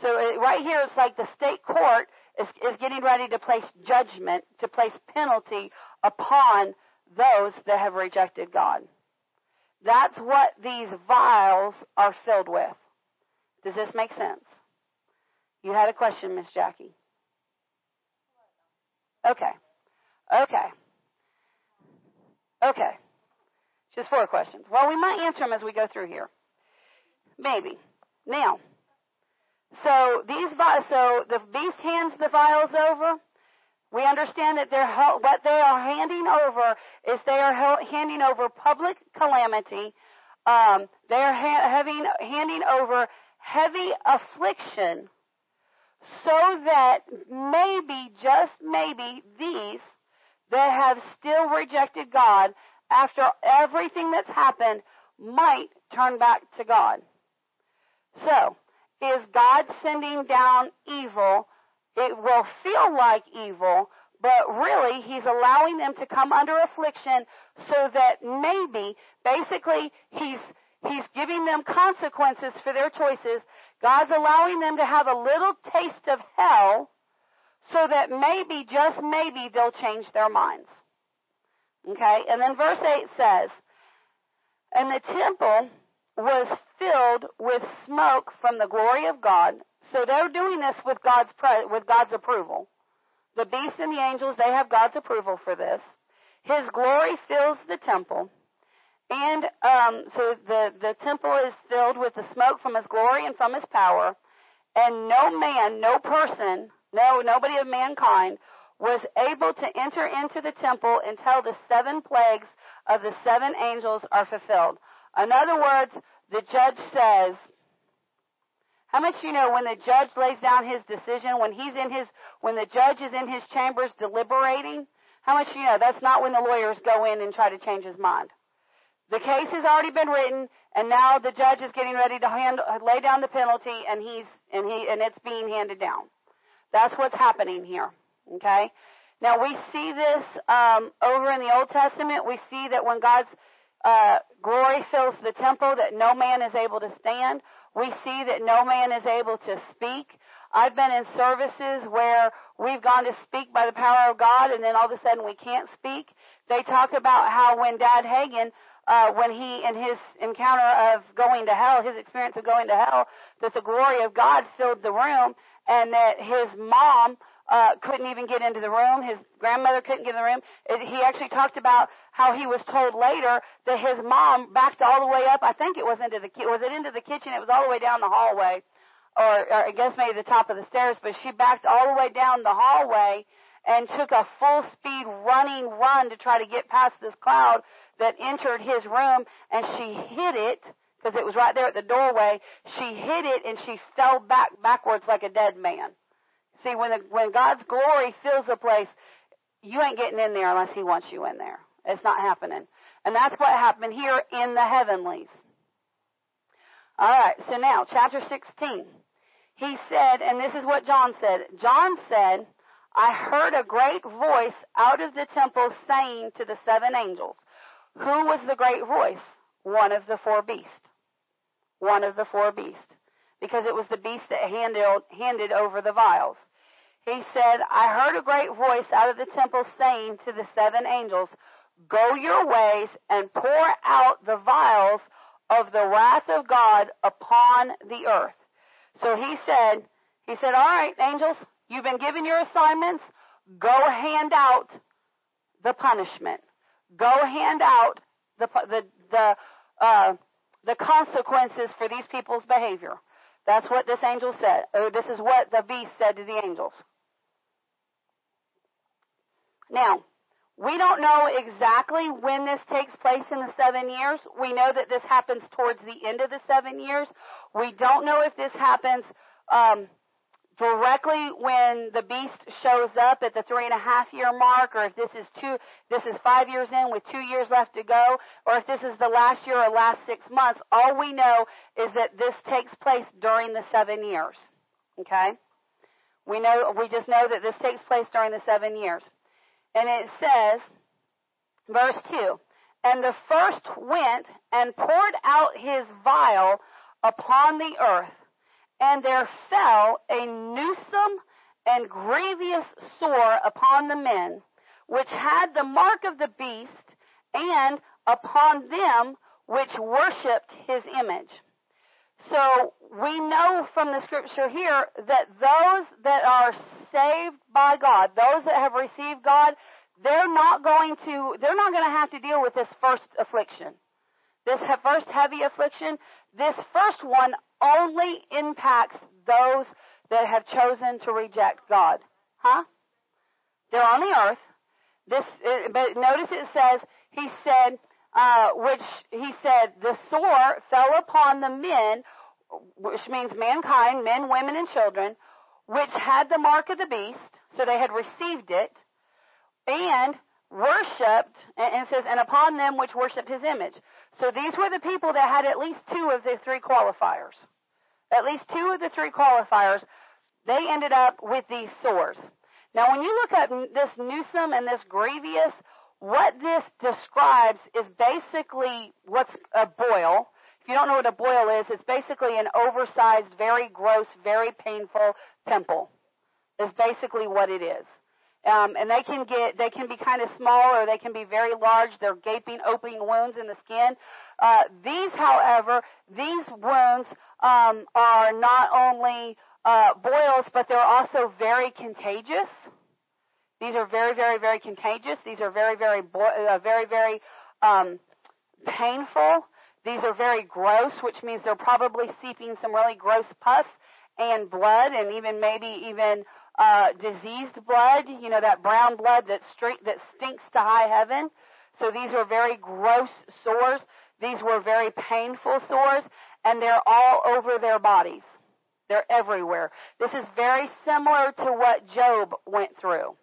So it, right here it's like the state court is, is getting ready to place judgment, to place penalty upon those that have rejected God. That's what these vials are filled with. Does this make sense? You had a question, Miss Jackie. Okay. Okay. Okay. Just four questions. Well, we might answer them as we go through here. Maybe. Now, so these so the beast hands the vials over. We understand that they're, what they are handing over is they are handing over public calamity. Um, they are ha- having, handing over heavy affliction so that maybe, just maybe, these that have still rejected God after everything that's happened might turn back to God. So, is God sending down evil it will feel like evil, but really he's allowing them to come under affliction so that maybe, basically, he's, he's giving them consequences for their choices. God's allowing them to have a little taste of hell so that maybe, just maybe, they'll change their minds. Okay? And then verse 8 says, And the temple was filled with smoke from the glory of God so they're doing this with God's with God's approval. The beasts and the angels, they have God's approval for this. His glory fills the temple. And um, so the, the temple is filled with the smoke from his glory and from his power. And no man, no person, no, nobody of mankind was able to enter into the temple until the seven plagues of the seven angels are fulfilled. In other words, the judge says, how much you know when the judge lays down his decision, when he's in his, when the judge is in his chambers deliberating, how much you know that's not when the lawyers go in and try to change his mind. The case has already been written, and now the judge is getting ready to hand, lay down the penalty, and he's and he and it's being handed down. That's what's happening here. Okay. Now we see this um, over in the Old Testament. We see that when God's uh, glory fills the temple, that no man is able to stand. We see that no man is able to speak. I've been in services where we've gone to speak by the power of God, and then all of a sudden we can't speak. They talk about how when Dad Hagin uh, when he, in his encounter of going to hell, his experience of going to hell, that the glory of God filled the room and that his mom uh, couldn't even get into the room. His grandmother couldn't get in the room. It, he actually talked about how he was told later that his mom backed all the way up. I think it was into the was it into the kitchen? It was all the way down the hallway, or, or I guess maybe the top of the stairs. But she backed all the way down the hallway and took a full speed running run to try to get past this cloud that entered his room and she hit it because it was right there at the doorway. She hit it and she fell back backwards like a dead man. See, when the, when God's glory fills a place, you ain't getting in there unless He wants you in there. It's not happening. And that's what happened here in the heavenlies. Alright, so now, chapter 16. He said, and this is what John said. John said, I heard a great voice out of the temple saying to the seven angels, who was the great voice? One of the four beasts. One of the four beasts. Because it was the beast that handed, handed over the vials. He said, I heard a great voice out of the temple saying to the seven angels, Go your ways and pour out the vials of the wrath of God upon the earth. So he said, he said, all right, angels, you've been given your assignments. Go hand out the punishment. Go hand out the the the uh, the consequences for these people's behavior. That's what this angel said, or this is what the beast said to the angels. Now, we don't know exactly when this takes place in the seven years. We know that this happens towards the end of the seven years. We don't know if this happens um, directly when the beast shows up at the three and a half year mark, or if this is two, this is five years in with two years left to go, or if this is the last year or last six months, all we know is that this takes place during the seven years. Okay? We know, we just know that this takes place during the seven years. And it says, verse 2, and the first went and poured out his vial upon the earth and there fell a noisome and grievous sore upon the men, which had the mark of the beast, and upon them which worshipped his image. So we know from the scripture here that those that are saved by God, those that have received God, they're not going to, they're not going to have to deal with this first affliction. This first heavy affliction, this first one only impacts those that have chosen to reject God. Huh? They're on the earth. This, but notice it says, he said, uh, which he said, the sore fell upon the men, which means mankind, men, women, and children, which had the mark of the beast, so they had received it, and worshipped, and it says, and upon them which worshipped his image. So these were the people that had at least two of the three qualifiers. At least two of the three qualifiers, they ended up with these sores. Now when you look at this noisome and this grievous, what this describes is basically what's a boil. If you don't know what a boil is, it's basically an oversized, very gross, very painful pimple. Is basically what it is. Um, and they can get, they can be kind of small or they can be very large. They're gaping, opening wounds in the skin. Uh, these, however, these wounds um, are not only uh, boils, but they're also very contagious. These are very, very, very contagious. These are very, very, bo- uh, very, very um, painful. These are very gross, which means they're probably seeping some really gross pus and blood, and even maybe even uh, diseased blood. You know that brown blood that straight that stinks to high heaven. So these were very gross sores. These were very painful sores, and they're all over their bodies. They're everywhere. This is very similar to what Job went through.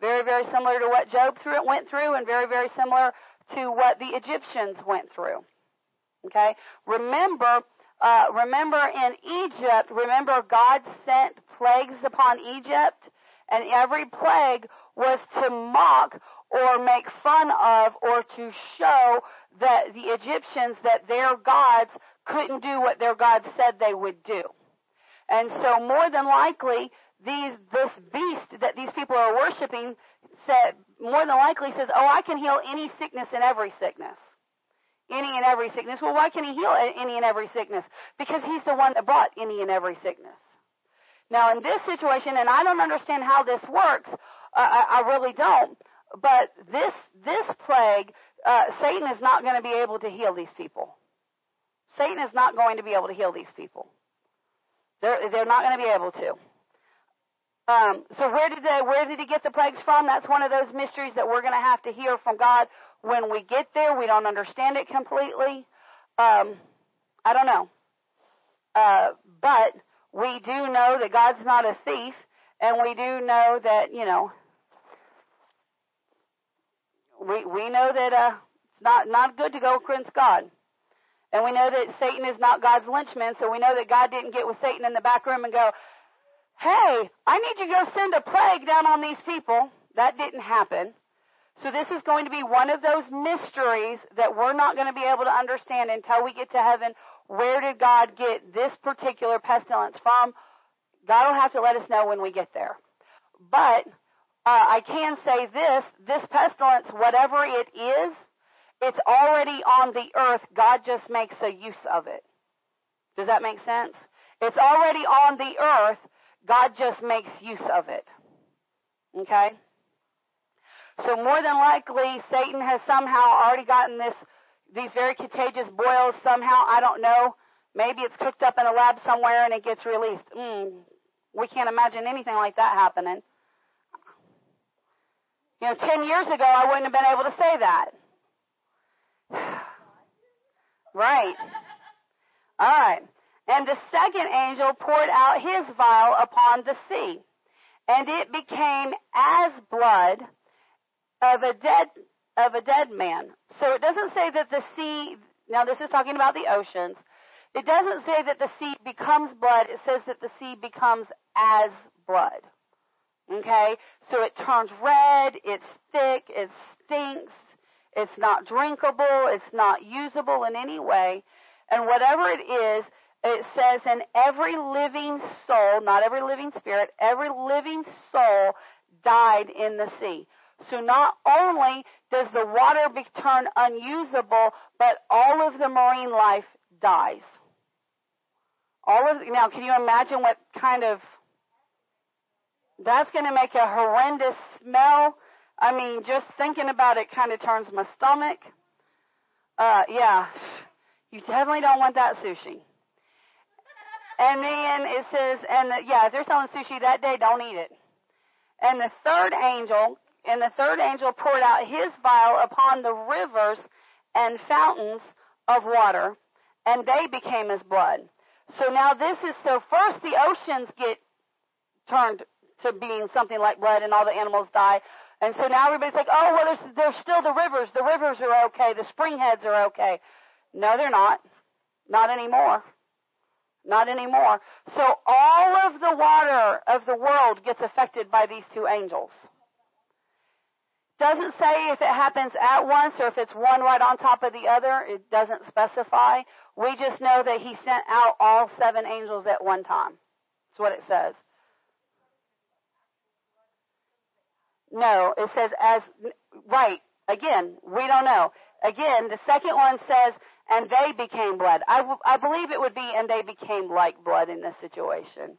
Very, very similar to what Job through, went through, and very, very similar to what the Egyptians went through. Okay? Remember, uh, remember in Egypt, remember God sent plagues upon Egypt, and every plague was to mock or make fun of or to show that the Egyptians that their gods couldn't do what their gods said they would do. And so more than likely, these, this beast that these people are worshiping said, more than likely says, oh, I can heal any sickness and every sickness. Any and every sickness. Well, why can he heal any and every sickness? Because he's the one that brought any and every sickness. Now, in this situation, and I don't understand how this works, uh, I, I really don't, but this, this plague, uh, Satan is not going to be able to heal these people. Satan is not going to be able to heal these people. They're, they're not going to be able to. Um, so where did they, where did he get the plagues from? That's one of those mysteries that we're going to have to hear from God when we get there. We don't understand it completely. Um, I don't know. Uh, but we do know that God's not a thief, and we do know that you know we we know that uh, it's not not good to go against God. And we know that Satan is not God's lynchman, so we know that God didn't get with Satan in the back room and go, hey, I need you to go send a plague down on these people. That didn't happen. So this is going to be one of those mysteries that we're not going to be able to understand until we get to heaven. Where did God get this particular pestilence from? God will have to let us know when we get there. But uh, I can say this, this pestilence, whatever it is, it's already on the earth. God just makes a use of it. Does that make sense? It's already on the earth. God just makes use of it. Okay? So more than likely, Satan has somehow already gotten this, these very contagious boils somehow. I don't know. Maybe it's cooked up in a lab somewhere and it gets released. Mm, we can't imagine anything like that happening. You know, 10 years ago, I wouldn't have been able to say that. right. All right. And the second angel poured out his vial upon the sea, and it became as blood of a dead of a dead man. So it doesn't say that the sea now this is talking about the oceans. It doesn't say that the sea becomes blood, it says that the sea becomes as blood. Okay? So it turns red, it's thick, it stinks, it's not drinkable, it's not usable in any way. And whatever it is, it says, in every living soul, not every living spirit, every living soul died in the sea. So not only does the water be turned unusable, but all of the marine life dies. All of now, can you imagine what kind of that's going to make a horrendous smell. I mean, just thinking about it kind of turns my stomach. Uh, yeah, you definitely don't want that sushi. And then it says, and the, yeah, if they're selling sushi that day, don't eat it. And the third angel, and the third angel poured out his vial upon the rivers and fountains of water, and they became as blood. So now this is, so first the oceans get turned to being something like blood and all the animals die. And so now everybody's like, oh, well, there's, there's still the rivers. The rivers are okay. The spring heads are okay. No, they're not. Not anymore. Not anymore. So all of the water of the world gets affected by these two angels. Doesn't say if it happens at once or if it's one right on top of the other. It doesn't specify. We just know that he sent out all seven angels at one time. That's what it says. No, it says as, right, again, we don't know. Again, the second one says, and they became blood. I, w- I believe it would be, and they became like blood in this situation.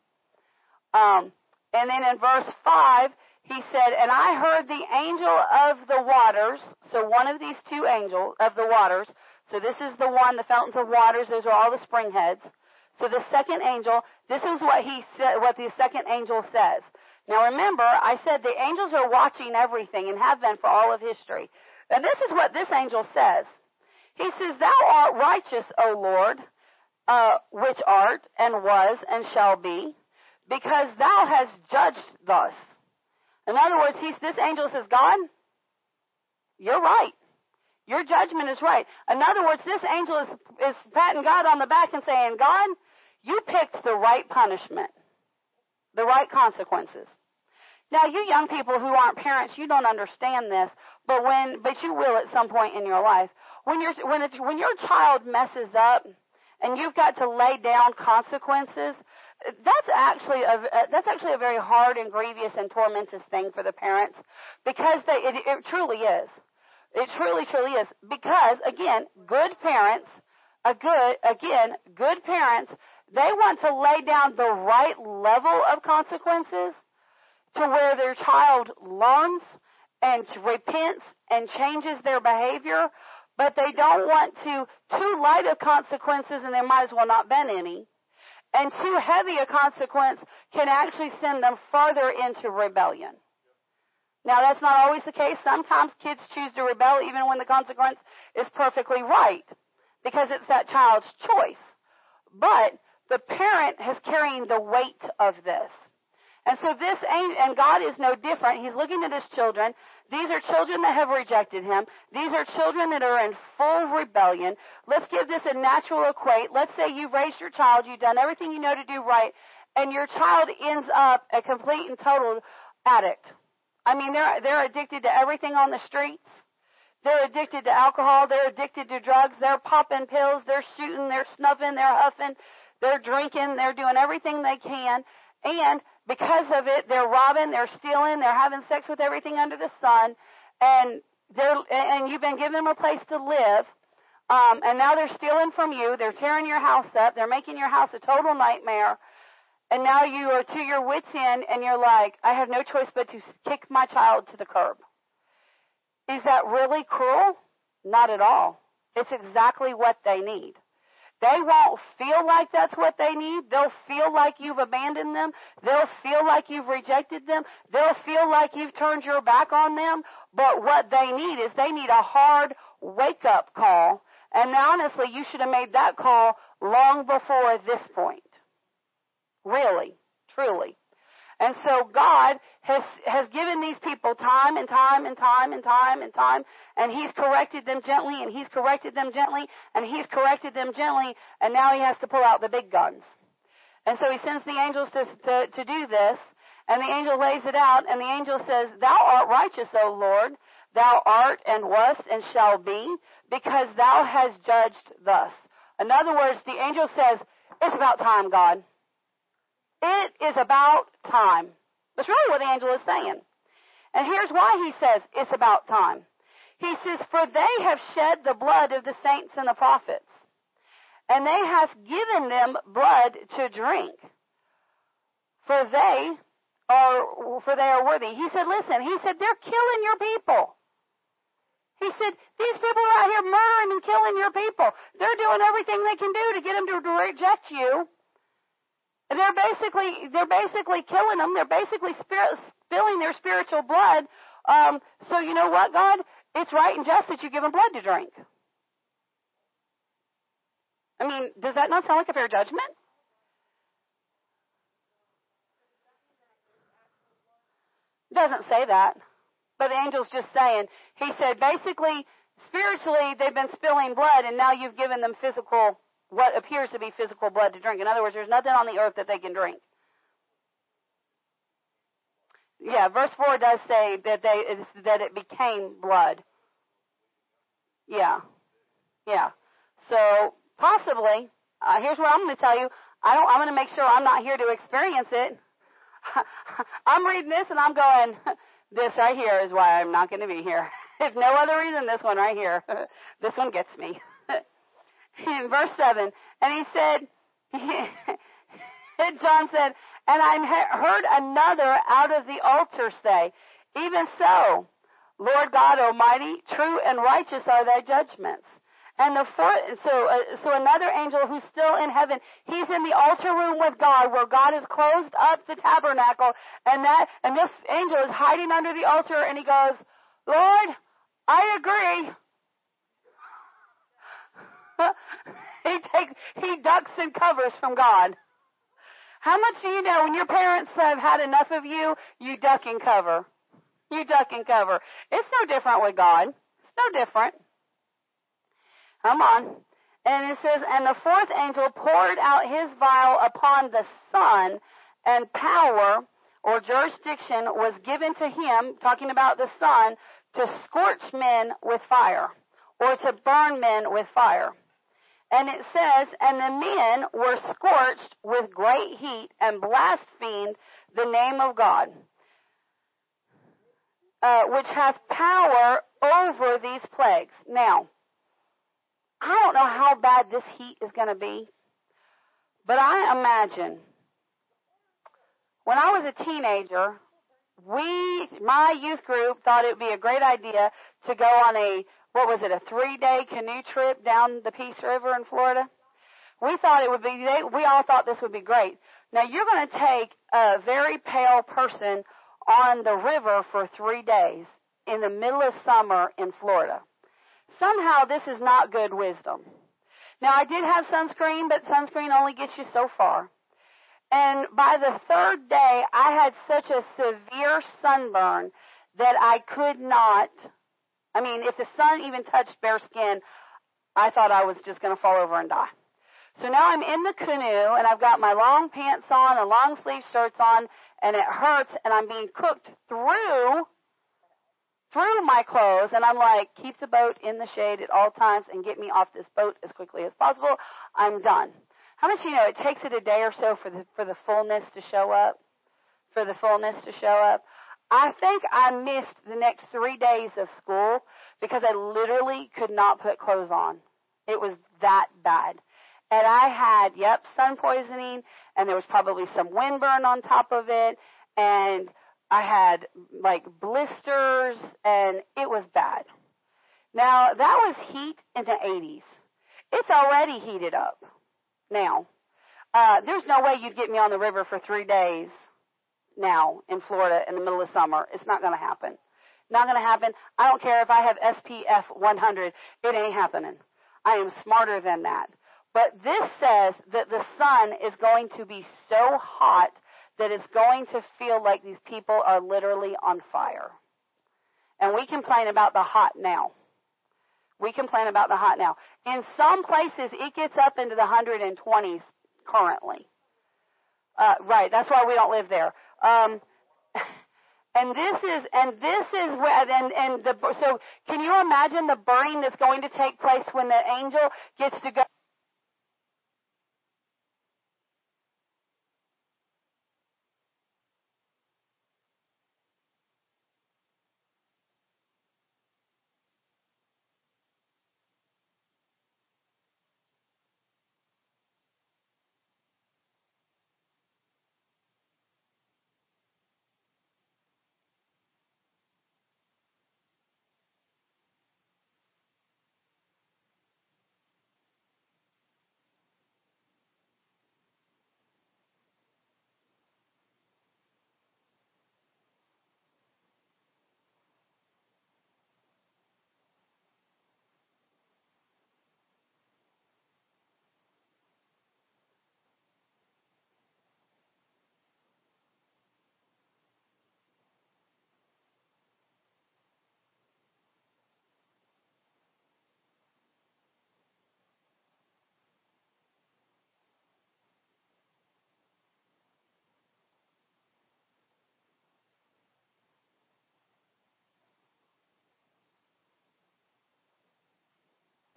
Um, and then in verse 5, he said, And I heard the angel of the waters, so one of these two angels of the waters, so this is the one, the fountains of waters, those are all the spring heads. So the second angel, this is what he said, what the second angel says. Now remember, I said the angels are watching everything and have been for all of history. And this is what this angel says. He says, Thou art righteous, O Lord, uh, which art and was and shall be, because thou hast judged thus. In other words, he's, this angel says, God, you're right. Your judgment is right. In other words, this angel is, is patting God on the back and saying, God, you picked the right punishment, the right consequences. Now, you young people who aren't parents, you don't understand this, but when, but you will at some point in your life. When your when it's, when your child messes up, and you've got to lay down consequences, that's actually a uh, that's actually a very hard and grievous and tormentous thing for the parents because they it, it truly is. It truly, truly is. Because again, good parents, a good again, good parents, they want to lay down the right level of consequences to where their child learns and repents and changes their behavior, but they don't want to too light of consequences and there might as well not been any. And too heavy a consequence can actually send them further into rebellion. Now that's not always the case. Sometimes kids choose to rebel even when the consequence is perfectly right because it's that child's choice. But the parent has carrying the weight of this. And so this ain't, and God is no different. He's looking at his children. These are children that have rejected him. These are children that are in full rebellion. Let's give this a natural equate. Let's say you've raised your child, you've done everything you know to do right, and your child ends up a complete and total addict. I mean, they're, they're addicted to everything on the streets. They're addicted to alcohol. They're addicted to drugs. They're popping pills. They're shooting. They're snuffing. They're huffing. They're drinking. They're doing everything they can. And because of it, they're robbing, they're stealing, they're having sex with everything under the sun, and they're and you've been giving them a place to live. Um, and now they're stealing from you. They're tearing your house up. They're making your house a total nightmare. And now you are to your wits' end, and you're like, I have no choice but to kick my child to the curb. Is that really cruel? Not at all. It's exactly what they need. They won't feel like that's what they need. They'll feel like you've abandoned them. They'll feel like you've rejected them. They'll feel like you've turned your back on them. But what they need is they need a hard wake up call. And honestly, you should have made that call long before this point. Really, truly. And so God has, has given these people time and time and time and time and time, and He's corrected them gently, and He's corrected them gently, and He's corrected them gently, and now He has to pull out the big guns. And so He sends the angels to, to, to do this, and the angel lays it out, and the angel says, Thou art righteous, O Lord, thou art and wast and shall be, because thou hast judged thus. In other words, the angel says, It's about time, God. It is about time. That's really what the angel is saying. And here's why he says it's about time. He says, For they have shed the blood of the saints and the prophets, and they have given them blood to drink. For they are for they are worthy. He said, Listen, he said, they're killing your people. He said, These people are out here murdering and killing your people. They're doing everything they can do to get them to reject you. They're basically they're basically killing them. They're basically spirit, spilling their spiritual blood. Um, so you know what, God? It's right and just that you give them blood to drink. I mean, does that not sound like a fair judgment? Doesn't say that. But the angel's just saying, he said basically, spiritually, they've been spilling blood and now you've given them physical what appears to be physical blood to drink. In other words, there's nothing on the earth that they can drink. Yeah, verse four does say that they that it became blood. Yeah, yeah. So possibly, uh, here's what I'm going to tell you. I don't. I'm going to make sure I'm not here to experience it. I'm reading this and I'm going. This right here is why I'm not going to be here. if no other reason, this one right here. this one gets me in verse 7, and he said, John said, and I heard another out of the altar say, Even so, Lord God Almighty, true and righteous are thy judgments. And the fourth, so, uh, so another angel who's still in heaven, he's in the altar room with God where God has closed up the tabernacle and that, and this angel is hiding under the altar and he goes, Lord, I agree. he takes, he ducks and covers from God. How much do you know when your parents have had enough of you, you duck and cover? You duck and cover. It's no different with God. It's no different. Come on. And it says, and the fourth angel poured out his vial upon the sun, and power or jurisdiction was given to him, talking about the sun, to scorch men with fire, or to burn men with fire. And it says, and the men were scorched with great heat and blasphemed the name of God, uh, which has power over these plagues. Now, I don't know how bad this heat is going to be, but I imagine when I was a teenager, we, my youth group, thought it would be a great idea to go on a, what was it, a three day canoe trip down the Peace River in Florida. We thought it would be, they, we all thought this would be great. Now you're going to take a very pale person on the river for three days in the middle of summer in Florida somehow this is not good wisdom. Now I did have sunscreen, but sunscreen only gets you so far. And by the third day, I had such a severe sunburn that I could not, I mean, if the sun even touched bare skin, I thought I was just going to fall over and die. So now I'm in the canoe and I've got my long pants on and long sleeve shirts on and it hurts and I'm being cooked through through my clothes and I'm like, keep the boat in the shade at all times and get me off this boat as quickly as possible. I'm done. How much you know it takes it a day or so for the for the fullness to show up? For the fullness to show up. I think I missed the next three days of school because I literally could not put clothes on. It was that bad. And I had, yep, sun poisoning, and there was probably some windburn on top of it, and I had like blisters and it was bad. Now that was heat in the 80s. It's already heated up now. Uh, there's no way you'd get me on the river for three days now in Florida in the middle of summer. It's not going to happen. Not going to happen. I don't care if I have SPF 100. It ain't happening. I am smarter than that. But this says that the sun is going to be so hot that it's going to feel like these people are literally on fire. And we complain about the hot now. We complain about the hot now. In some places, it gets up into the 120s currently. Uh, right, that's why we don't live there. Um, and this is, and this is where, and, and the, so can you imagine the burning that's going to take place when the angel gets to go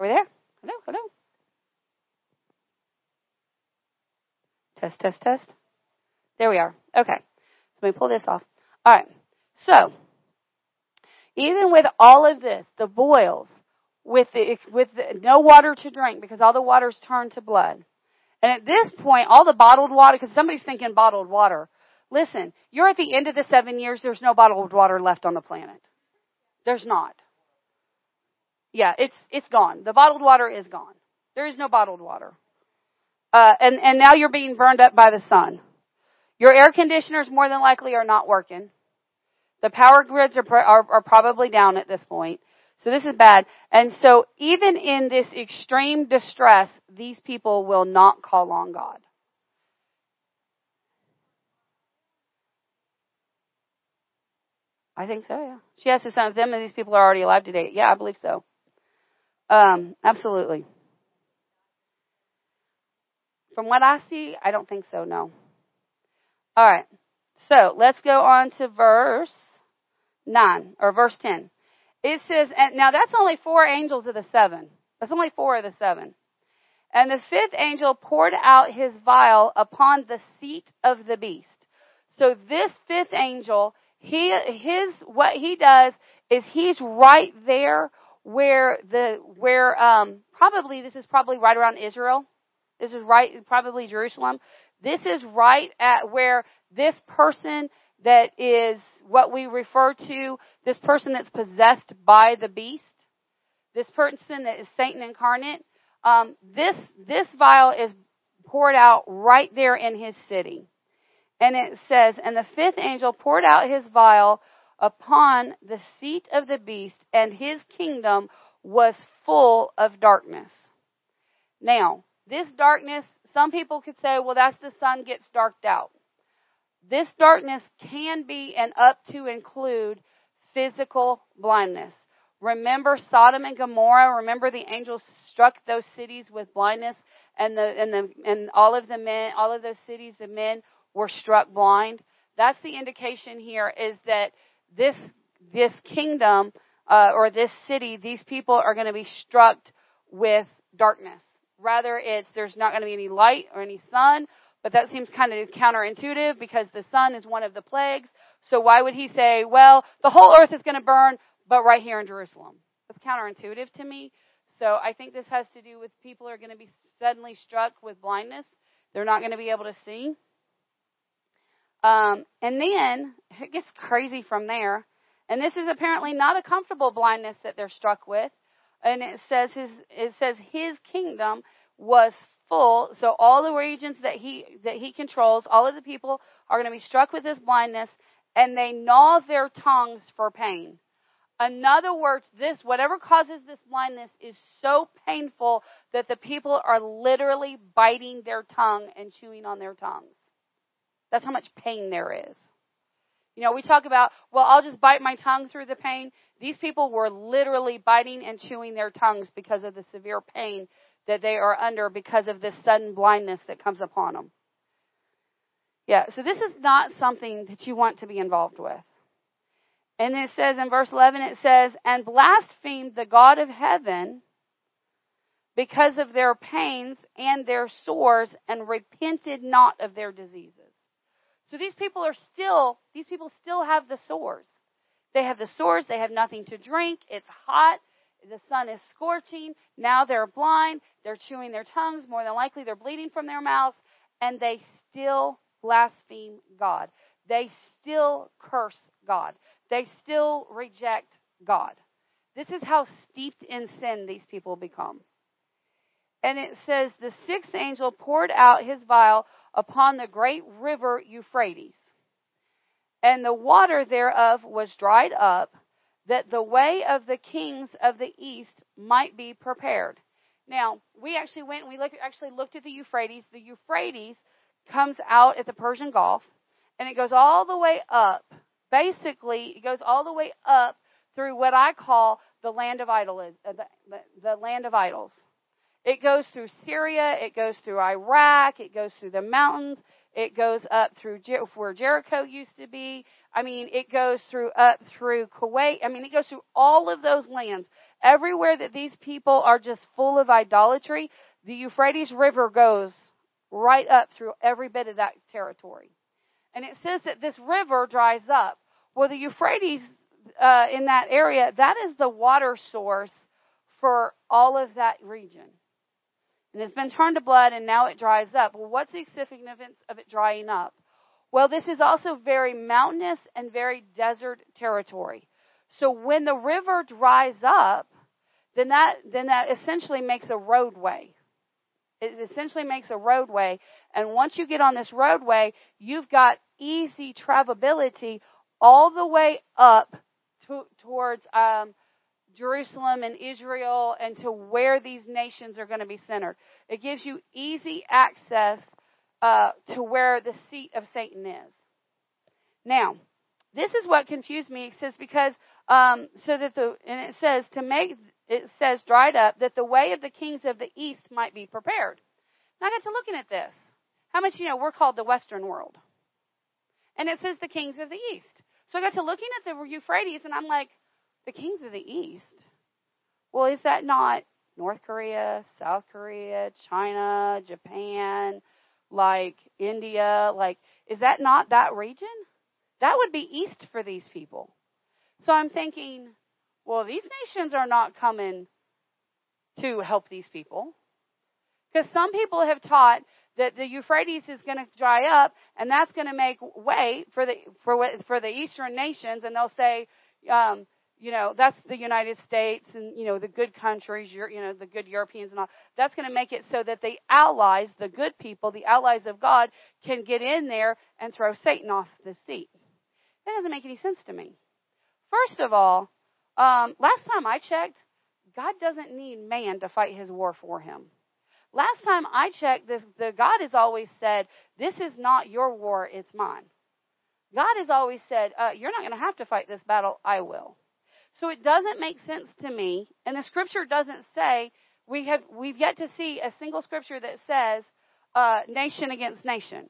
Are we there? Hello, hello. Test, test, test. There we are. Okay. So let me pull this off. All right. So, even with all of this, the boils, with the, with the, no water to drink because all the water's turned to blood. And at this point, all the bottled water, because somebody's thinking bottled water. Listen, you're at the end of the seven years, there's no bottled water left on the planet. There's not. Yeah, it's it's gone. The bottled water is gone. There is no bottled water. Uh, and and now you're being burned up by the sun. Your air conditioners more than likely are not working. The power grids are, are, are probably down at this point. So this is bad. And so even in this extreme distress, these people will not call on God. I think so, yeah. She has to of them and these people are already alive today. Yeah, I believe so. Um, absolutely. From what I see, I don't think so, no. All right. So let's go on to verse 9, or verse 10. It says, and now that's only four angels of the seven. That's only four of the seven. And the fifth angel poured out his vial upon the seat of the beast. So this fifth angel, he, his, what he does is he's right there where the, where, um, probably, this is probably right around Israel. This is right, probably Jerusalem. This is right at where this person that is what we refer to, this person that's possessed by the beast, this person that is Satan incarnate, um, this, this vial is poured out right there in his city. And it says, and the fifth angel poured out his vial upon the seat of the beast, and his kingdom was full of darkness. Now, this darkness, some people could say, well, that's the sun gets darked out. This darkness can be and up to include physical blindness. Remember Sodom and Gomorrah? Remember the angels struck those cities with blindness and the and the and all of the men all of those cities the men were struck blind. That's the indication here is that this this kingdom uh, or this city, these people are going to be struck with darkness. Rather, it's there's not going to be any light or any sun, but that seems kind of counterintuitive because the sun is one of the plagues. So why would he say, well, the whole earth is going to burn, but right here in Jerusalem? That's counterintuitive to me. So I think this has to do with people are going to be suddenly struck with blindness. They're not going to be able to see. Um, and then it gets crazy from there. And this is apparently not a comfortable blindness that they're struck with. And it says his it says his kingdom was full. So all the regions that he that he controls, all of the people are going to be struck with this blindness, and they gnaw their tongues for pain. In other words, this whatever causes this blindness is so painful that the people are literally biting their tongue and chewing on their tongues. That's how much pain there is. You know, we talk about, well, I'll just bite my tongue through the pain. These people were literally biting and chewing their tongues because of the severe pain that they are under because of this sudden blindness that comes upon them. Yeah, so this is not something that you want to be involved with. And it says in verse 11, it says, and blasphemed the God of heaven because of their pains and their sores and repented not of their diseases. So these people are still, these people still have the sores. They have the sores, they have nothing to drink, it's hot, the sun is scorching, now they're blind, they're chewing their tongues, more than likely they're bleeding from their mouths, and they still blaspheme God. They still curse God. They still reject God. This is how steeped in sin these people become. And it says, The sixth angel poured out his vial upon the great river Euphrates, and the water thereof was dried up, that the way of the kings of the east might be prepared. Now, we actually went and we actually looked at the Euphrates. The Euphrates comes out at the Persian Gulf, and it goes all the way up. Basically, it goes all the way up through what I call the land of idols, uh, the, the land of idols. It goes through Syria, it goes through Iraq, it goes through the mountains, it goes up through Jer- where Jericho used to be. I mean, it goes through up through Kuwait. I mean, it goes through all of those lands. Everywhere that these people are just full of idolatry, the Euphrates River goes right up through every bit of that territory. And it says that this river dries up. Well, the Euphrates uh, in that area, that is the water source for all of that region. And it's been turned to blood and now it dries up. Well, what's the significance of it drying up? Well, this is also very mountainous and very desert territory. So when the river dries up, then that then that essentially makes a roadway. It essentially makes a roadway, and once you get on this roadway, you've got easy travelability all the way up to, towards um, Jerusalem and Israel and to where these nations are going to be centered. It gives you easy access uh, to where the seat of Satan is. Now, this is what confused me. It says because um, so that the and it says to make it says dried up that the way of the kings of the east might be prepared. Now I got to looking at this. How much you know we're called the Western world, and it says the kings of the east. So I got to looking at the Euphrates, and I'm like, the kings of the east. Well, is that not North Korea, South Korea, China, Japan, like India? Like, is that not that region? That would be east for these people. So I'm thinking, well, these nations are not coming to help these people. Because some people have taught that the Euphrates is going to dry up, and that's going to make way for the for for the eastern nations, and they'll say, um, you know, that's the United States and you know the good countries, you know, the good Europeans and all. That's going to make it so that the allies, the good people, the allies of God, can get in there and throw Satan off the seat. That doesn't make any sense to me. First of all, um, last time I checked, God doesn't need man to fight his war for him. Last time I checked, the, the God has always said, "This is not your war; it's mine." God has always said, uh, "You're not going to have to fight this battle; I will." So it doesn't make sense to me, and the Scripture doesn't say we have we've yet to see a single Scripture that says uh, nation against nation.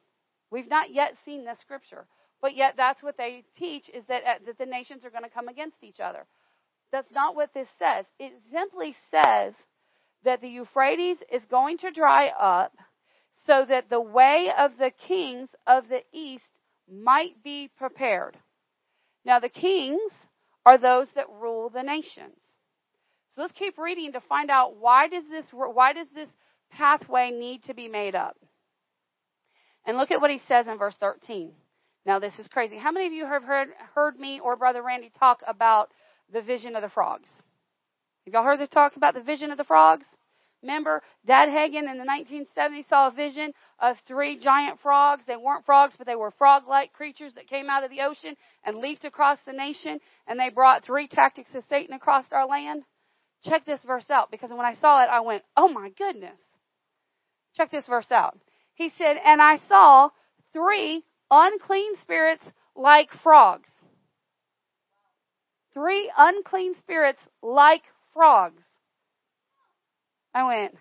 We've not yet seen this Scripture. But yet, that's what they teach is that, uh, that the nations are going to come against each other. That's not what this says. It simply says that the Euphrates is going to dry up so that the way of the kings of the east might be prepared. Now, the kings are those that rule the nations. So let's keep reading to find out why does this why does this pathway need to be made up? And look at what he says in verse 13. Now, this is crazy. How many of you have heard, heard me or Brother Randy talk about the vision of the frogs? Have y'all heard the talk about the vision of the frogs? Remember, Dad Hagin in the 1970s saw a vision of three giant frogs. They weren't frogs, but they were frog like creatures that came out of the ocean and leaped across the nation, and they brought three tactics of Satan across our land. Check this verse out because when I saw it, I went, oh my goodness. Check this verse out. He said, And I saw three unclean spirits like frogs. Three unclean spirits like frogs. I went,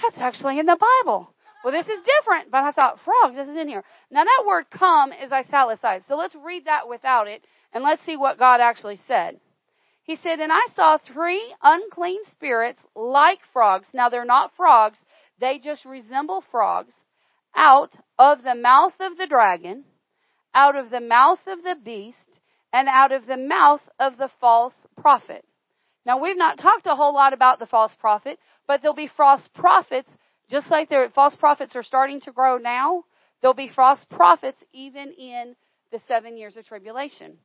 that's actually in the Bible. Well, this is different, but I thought, frogs, this is in here. Now that word come is italicized. So let's read that without it and let's see what God actually said. He said, and I saw three unclean spirits like frogs. Now they're not frogs. They just resemble frogs out of the mouth of the dragon, out of the mouth of the beast, and out of the mouth of the false prophet. Now, we've not talked a whole lot about the false prophet, but there'll be false prophets, just like the false prophets are starting to grow now. There'll be false prophets even in the seven years of tribulation.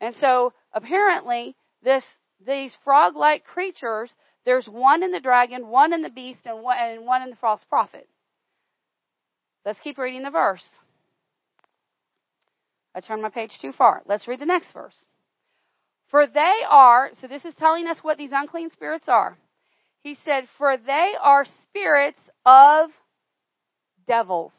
And so, apparently, this, these frog-like creatures, there's one in the dragon, one in the beast, and one, and one in the false prophet. Let's keep reading the verse. I turned my page too far. Let's read the next verse. For they are, so this is telling us what these unclean spirits are. He said, For they are spirits of devils.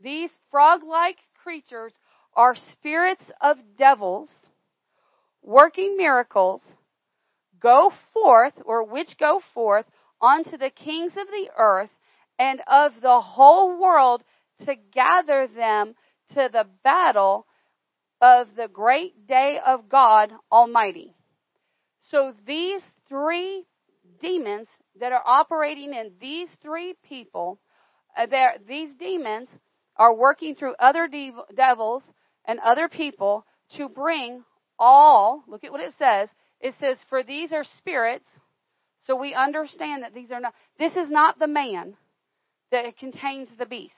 These frog like creatures are spirits of devils working miracles, go forth, or which go forth unto the kings of the earth and of the whole world to gather them to the battle of the great day of God Almighty. So these three demons that are operating in these three people, uh, these demons are working through other dev- devils and other people to bring all, look at what it says. It says, for these are spirits. So we understand that these are not, this is not the man that contains the beast.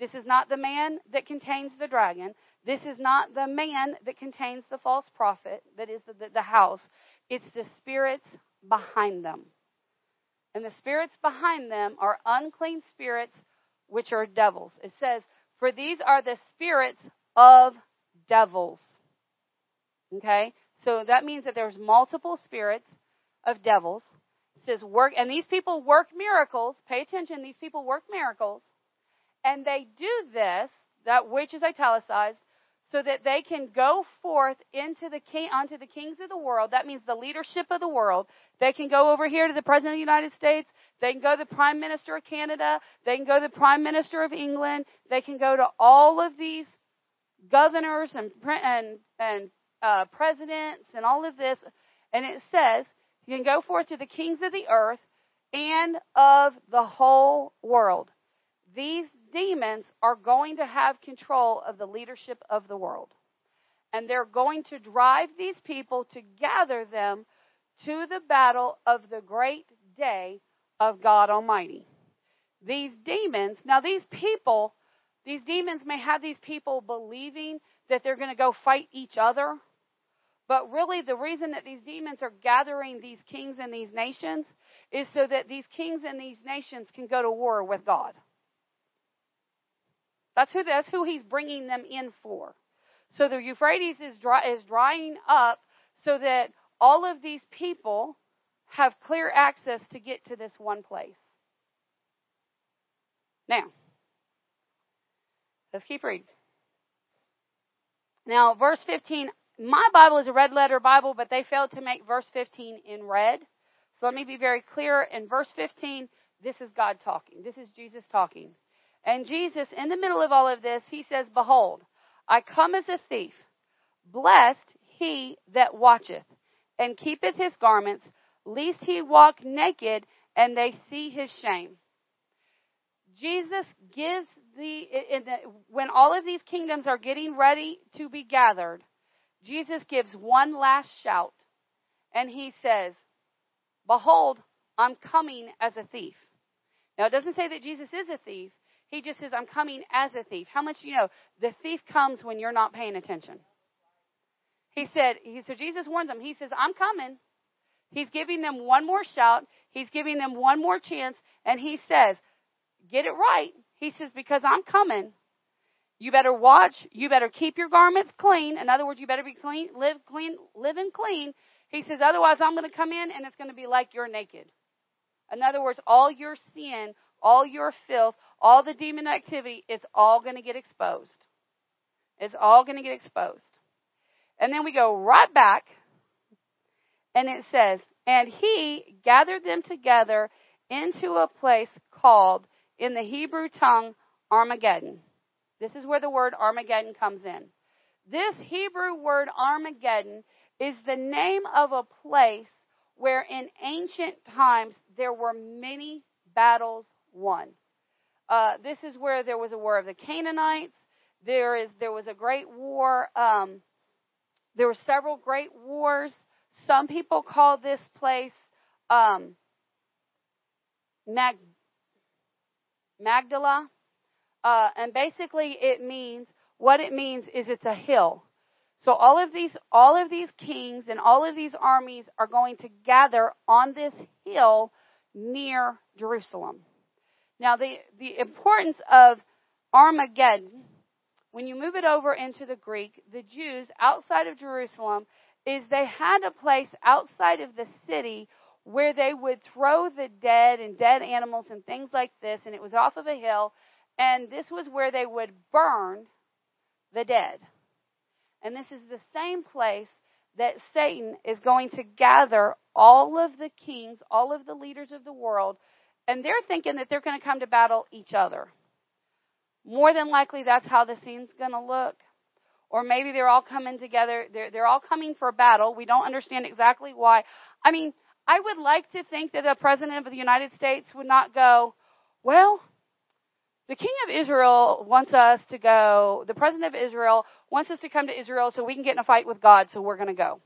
This is not the man that contains the dragon. This is not the man that contains the false prophet that is the, the, the house. it's the spirits behind them. And the spirits behind them are unclean spirits, which are devils. It says, For these are the spirits of devils. Okay? So that means that there's multiple spirits of devils. It says work, and these people work miracles. Pay attention, these people work miracles. And they do this, that which is italicized, so that they can go forth into the king, onto the kings of the world. That means the leadership of the world. They can go over here to the President of the United States. They can go to the Prime Minister of Canada. They can go to the Prime Minister of England. They can go to all of these governors and and and uh, presidents and all of this. And it says you can go forth to the kings of the earth and of the whole world. These demons are going to have control of the leadership of the world. And they're going to drive these people to gather them to the battle of the great day of God Almighty. These demons, now these people, these demons may have these people believing that they're going to go fight each other. But really, the reason that these demons are gathering these kings and these nations is so that these kings and these nations can go to war with God. That's who, that's who he's bringing them in for. So the Euphrates is, dry, is drying up so that all of these people have clear access to get to this one place. Now, let's keep reading. Now, verse 15, my Bible is a red letter Bible, but they failed to make verse 15 in red. So let me be very clear. In verse 15, this is God talking. This is Jesus talking. And Jesus, in the middle of all of this, he says, Behold, I come as a thief. Blessed he that watcheth and keepeth his garments, lest he walk naked and they see his shame. Jesus gives the, the, when all of these kingdoms are getting ready to be gathered, Jesus gives one last shout and he says, Behold, I'm coming as a thief. Now, it doesn't say that Jesus is a thief, he just says, I'm coming as a thief. How much do you know? The thief comes when you're not paying attention. He said, he, so Jesus warns them. He says, I'm coming. He's giving them one more shout. He's giving them one more chance. And he says, get it right. He says, because I'm coming. You better watch. You better keep your garments clean. In other words, you better be clean, live clean, living clean. He says, otherwise I'm going to come in and it's going to be like you're naked. In other words, all your sin, all your filth, all the demon activity, it's all going to get exposed. It's all going to get exposed. And then we go right back, and it says, And he gathered them together into a place called, in the Hebrew tongue, Armageddon. This is where the word Armageddon comes in. This Hebrew word Armageddon is the name of a place where in ancient times there were many battles won. Uh, this is where there was a war of the Canaanites. There is there was a great war. Um, there were several great wars. Some people call this place um, Mag- Magdala, uh, and basically it means what it means is it's a hill. So all of these all of these kings and all of these armies are going to gather on this hill near Jerusalem. Now, the, the importance of Armageddon, when you move it over into the Greek, the Jews outside of Jerusalem, is they had a place outside of the city where they would throw the dead and dead animals and things like this, and it was off of a hill, and this was where they would burn the dead. And this is the same place that Satan is going to gather all of the kings, all of the leaders of the world, and they're thinking that they're going to come to battle each other. More than likely, that's how the scene's going to look. Or maybe they're all coming together. They're, they're all coming for battle. We don't understand exactly why. I mean, I would like to think that the President of the United States would not go, well, the King of Israel wants us to go, the President of Israel wants us to come to Israel so we can get in a fight with God, so we're going to go.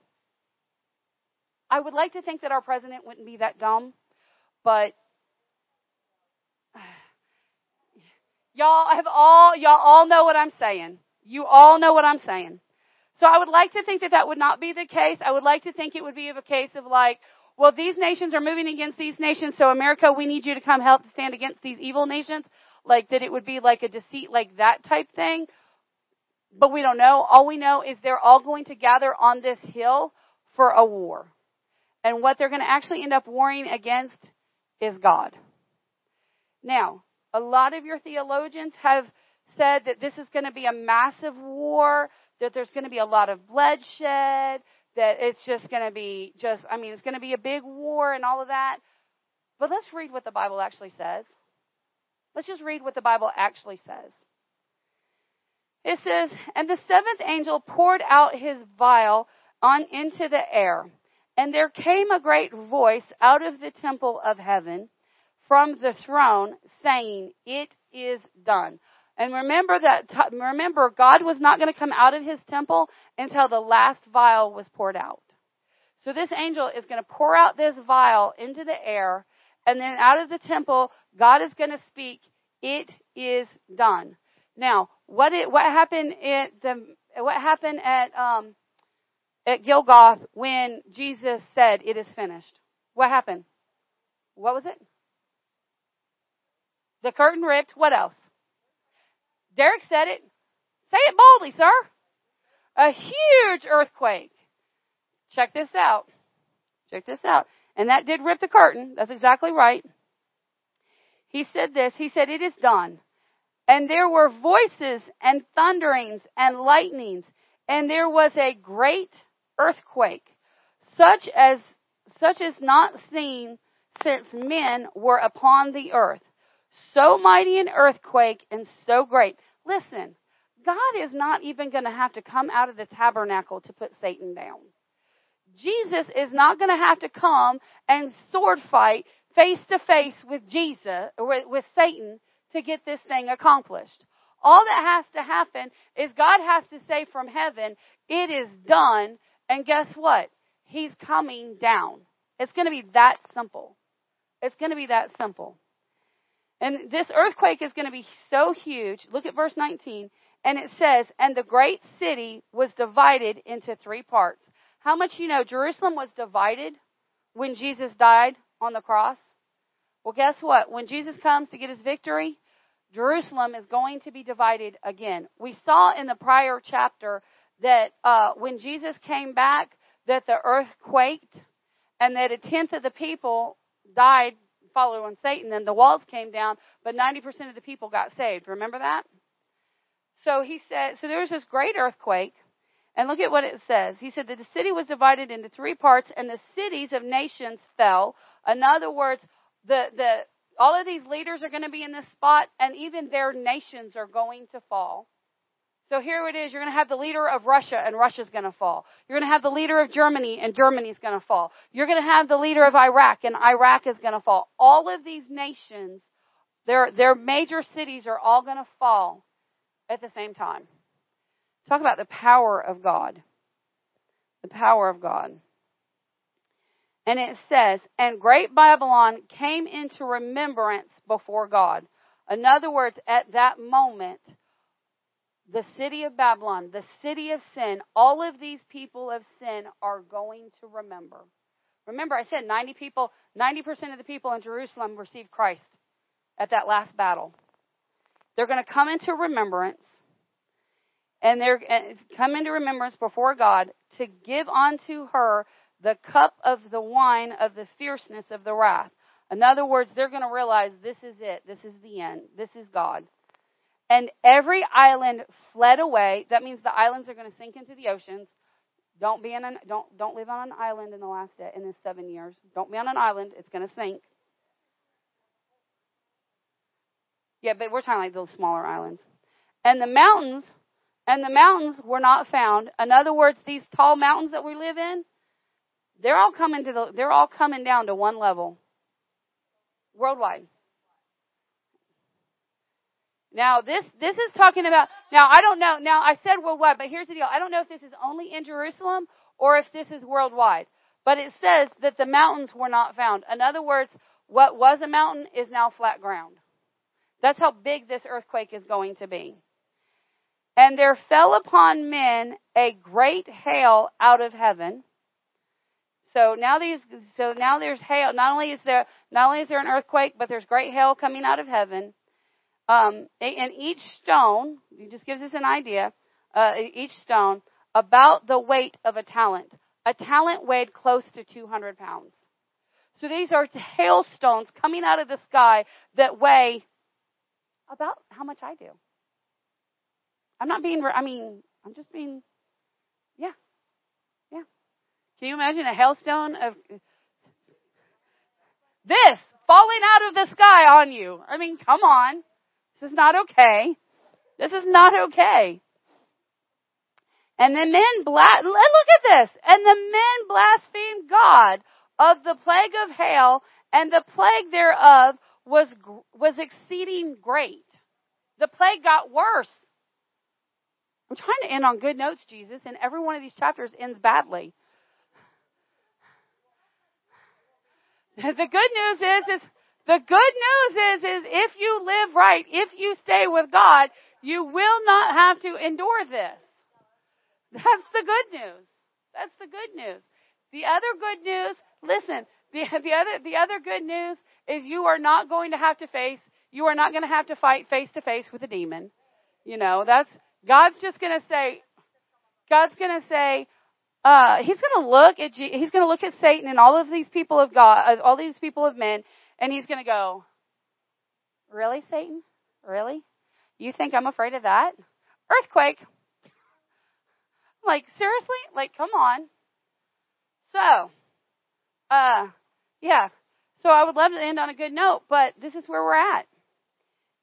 I would like to think that our president wouldn't be that dumb, but Y'all have all, y'all all know what I'm saying. You all know what I'm saying. So I would like to think that that would not be the case. I would like to think it would be a case of like, well, these nations are moving against these nations, so America, we need you to come help stand against these evil nations. Like that it would be like a deceit, like that type thing. But we don't know. All we know is they're all going to gather on this hill for a war. And what they're going to actually end up warring against is God. Now, a lot of your theologians have said that this is going to be a massive war, that there's going to be a lot of bloodshed, that it's just going to be just, I mean, it's going to be a big war and all of that. But let's read what the Bible actually says. Let's just read what the Bible actually says. It says, And the seventh angel poured out his vial on into the air, and there came a great voice out of the temple of heaven from the throne saying, It is done. And remember that, remember, God was not going to come out of his temple until the last vial was poured out. So this angel is going to pour out this vial into the air, and then out of the temple, God is going to speak, it is done. Now, what it, what happened at the, what happened at, um, at Gilgal when Jesus said, it is finished? What happened? What was it? The curtain ripped. What else? Derek said it. Say it boldly, sir. A huge earthquake. Check this out. Check this out. And that did rip the curtain. That's exactly right. He said this. He said, It is done. And there were voices and thunderings and lightnings. And there was a great earthquake, such as, such as not seen since men were upon the earth so mighty an earthquake and so great. Listen, God is not even going to have to come out of the tabernacle to put Satan down. Jesus is not going to have to come and sword fight face to face with Jesus, with, with Satan to get this thing accomplished. All that has to happen is God has to say from heaven, it is done, and guess what? He's coming down. It's going to be that simple. It's going to be that simple. And this earthquake is going to be so huge. Look at verse 19. And it says, And the great city was divided into three parts. How much you know Jerusalem was divided when Jesus died on the cross? Well, guess what? When Jesus comes to get his victory, Jerusalem is going to be divided again. We saw in the prior chapter that uh, when Jesus came back, that the earth quaked and that a tenth of the people died following Satan, then the walls came down, but 90% of the people got saved. Remember that? So he said, so there was this great earthquake, and look at what it says. He said that the city was divided into three parts, and the cities of nations fell. In other words, the, the, all of these leaders are going to be in this spot, and even their nations are going to fall. So here it is. You're going to have the leader of Russia, and Russia's going to fall. You're going to have the leader of Germany, and Germany's going to fall. You're going to have the leader of Iraq, and Iraq is going to fall. All of these nations, their, their major cities are all going to fall at the same time. Talk about the power of God. The power of God. And it says, and great Babylon came into remembrance before God. In other words, at that moment, the city of Babylon, the city of sin, all of these people of sin are going to remember. Remember, I said 90 people, 90% of the people in Jerusalem received Christ at that last battle. They're going to come into remembrance, and they're come into remembrance before God to give unto her the cup of the wine of the fierceness of the wrath. In other words, they're going to realize this is it. This is the end. This is God. And every island fled away. That means the islands are going to sink into the oceans. Don't be in an, don't don't live on an island in the last day, in the seven years. Don't be on an island. It's going to sink. Yeah, but we're talking like those smaller islands. And the mountains, and the mountains were not found. In other words, these tall mountains that we live in, they're all coming to the, they're all coming down to one level. Worldwide. Now this this is talking about now I don't know now I said well worldwide but here's the deal I don't know if this is only in Jerusalem or if this is worldwide but it says that the mountains were not found in other words what was a mountain is now flat ground that's how big this earthquake is going to be And there fell upon men a great hail out of heaven. So now these, so now there's hail. Not only is there, not only is there an earthquake, but there's great hail coming out of heaven. Um, and each stone, it just gives us an idea, uh, each stone, about the weight of a talent. A talent weighed close to 200 pounds. So these are hailstones coming out of the sky that weigh about how much I do. I'm not being, I mean, I'm just being, yeah, yeah. Can you imagine a hailstone of this falling out of the sky on you? I mean, come on. This is not okay. This is not okay. And the men blas- look at this. And the men blasphemed God of the plague of hail, and the plague thereof was was exceeding great. The plague got worse. I'm trying to end on good notes, Jesus, and every one of these chapters ends badly. The good news is, is the good news is, is if you live right, if you stay with God, you will not have to endure this. That's the good news. That's the good news. The other good news, listen, the, the other, the other good news is you are not going to have to face, you are not going to have to fight face to face with a demon. You know, that's, God's just going to say, God's going to say, uh, he's going to look at, he's going to look at Satan and all of these people of God, uh, all these people of men, and he's going to go, really, Satan? Really? You think I'm afraid of that? Earthquake. Like, seriously? Like, come on. So, uh, yeah. So I would love to end on a good note, but this is where we're at.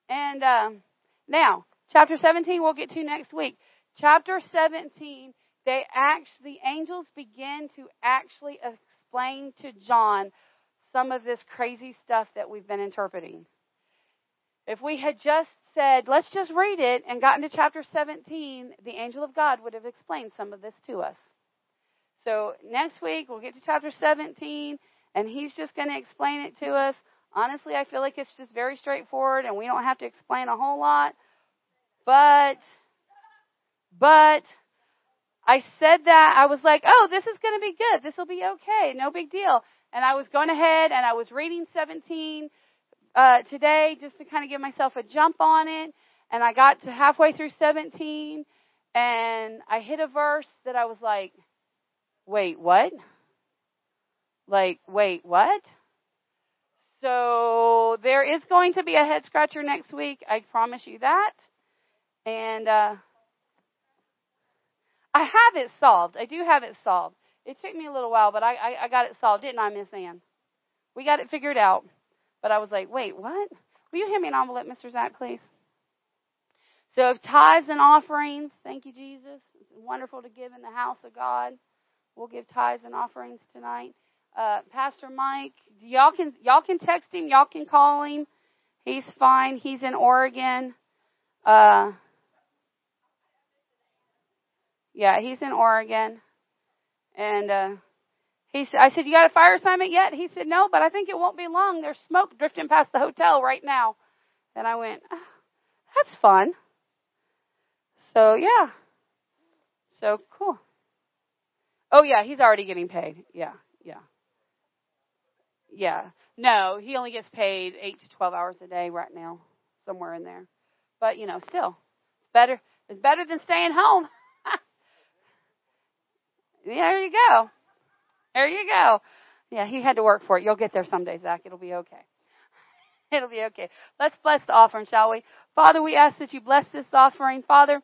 And, um, now, chapter 17 we'll get to next week. Chapter 17, they act, the angels begin to actually explain to John some of this crazy stuff that we've been interpreting. If we had just said, let's just read it and gotten to chapter 17, the angel of God would have explained some of this to us. So next week we'll get to chapter 17 and he's just going to explain it to us. Honestly, I feel like it's just very straightforward and we don't have to explain a whole lot. But, but, I said that, I was like, oh, this is going to be good. This will be okay. No big deal. And I was going ahead and I was reading 17 uh, today just to kind of give myself a jump on it. And I got to halfway through 17 and I hit a verse that I was like, wait, what? Like, wait, what? So there is going to be a head scratcher next week. I promise you that. And uh, I have it solved. I do have it solved. It took me a little while, but I, I, I got it solved, didn't I, Miss Ann? We got it figured out. But I was like, wait, what? Will you hand me an envelope, Mr. Zach, please? So tithes and offerings, thank you, Jesus. It's wonderful to give in the house of God. We'll give tithes and offerings tonight. Uh, Pastor Mike, y'all can y'all can text him, y'all can call him. He's fine. He's in Oregon. Uh, yeah, he's in Oregon. And uh, he said, I said, you got a fire assignment yet? He said, no, but I think it won't be long. There's smoke drifting past the hotel right now. And I went, oh, that's fun. So yeah. So cool. Oh yeah, he's already getting paid. Yeah, yeah. Yeah. No, he only gets paid eight to twelve hours a day right now. Somewhere in there. But you know, still. It's better it's better than staying home. There you go. There you go. Yeah, he had to work for it. You'll get there someday, Zach. It'll be okay. It'll be okay. Let's bless the offering, shall we? Father, we ask that you bless this offering. Father,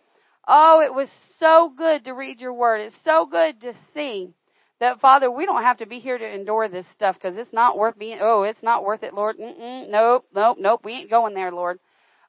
oh, it was so good to read your word. It's so good to see that, Father, we don't have to be here to endure this stuff because it's not worth being, oh, it's not worth it, Lord. Mm-mm, nope, nope, nope. We ain't going there, Lord.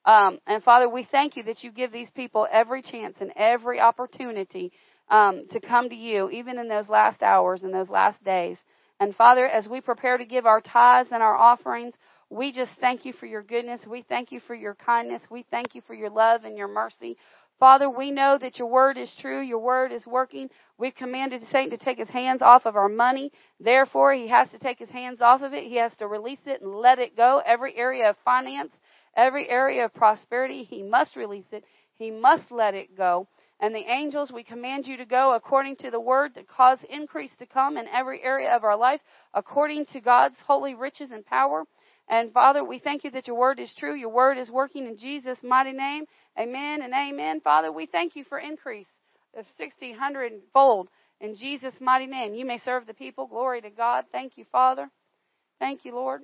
Um, and Father, we thank you that you give these people every chance and every opportunity um, to come to you, even in those last hours and those last days. And Father, as we prepare to give our tithes and our offerings, we just thank you for your goodness. We thank you for your kindness. We thank you for your love and your mercy. Father, we know that your word is true. Your word is working. We've commanded Satan to take his hands off of our money. Therefore, he has to take his hands off of it. He has to release it and let it go. Every area of finance, every area of prosperity, he must release it. He must let it go. And the angels, we command you to go according to the word to cause increase to come in every area of our life, according to God's holy riches and power. And Father, we thank you that your word is true. Your word is working in Jesus' mighty name. Amen and amen. Father, we thank you for increase of 60, 100 fold in Jesus' mighty name. You may serve the people. Glory to God. Thank you, Father. Thank you, Lord.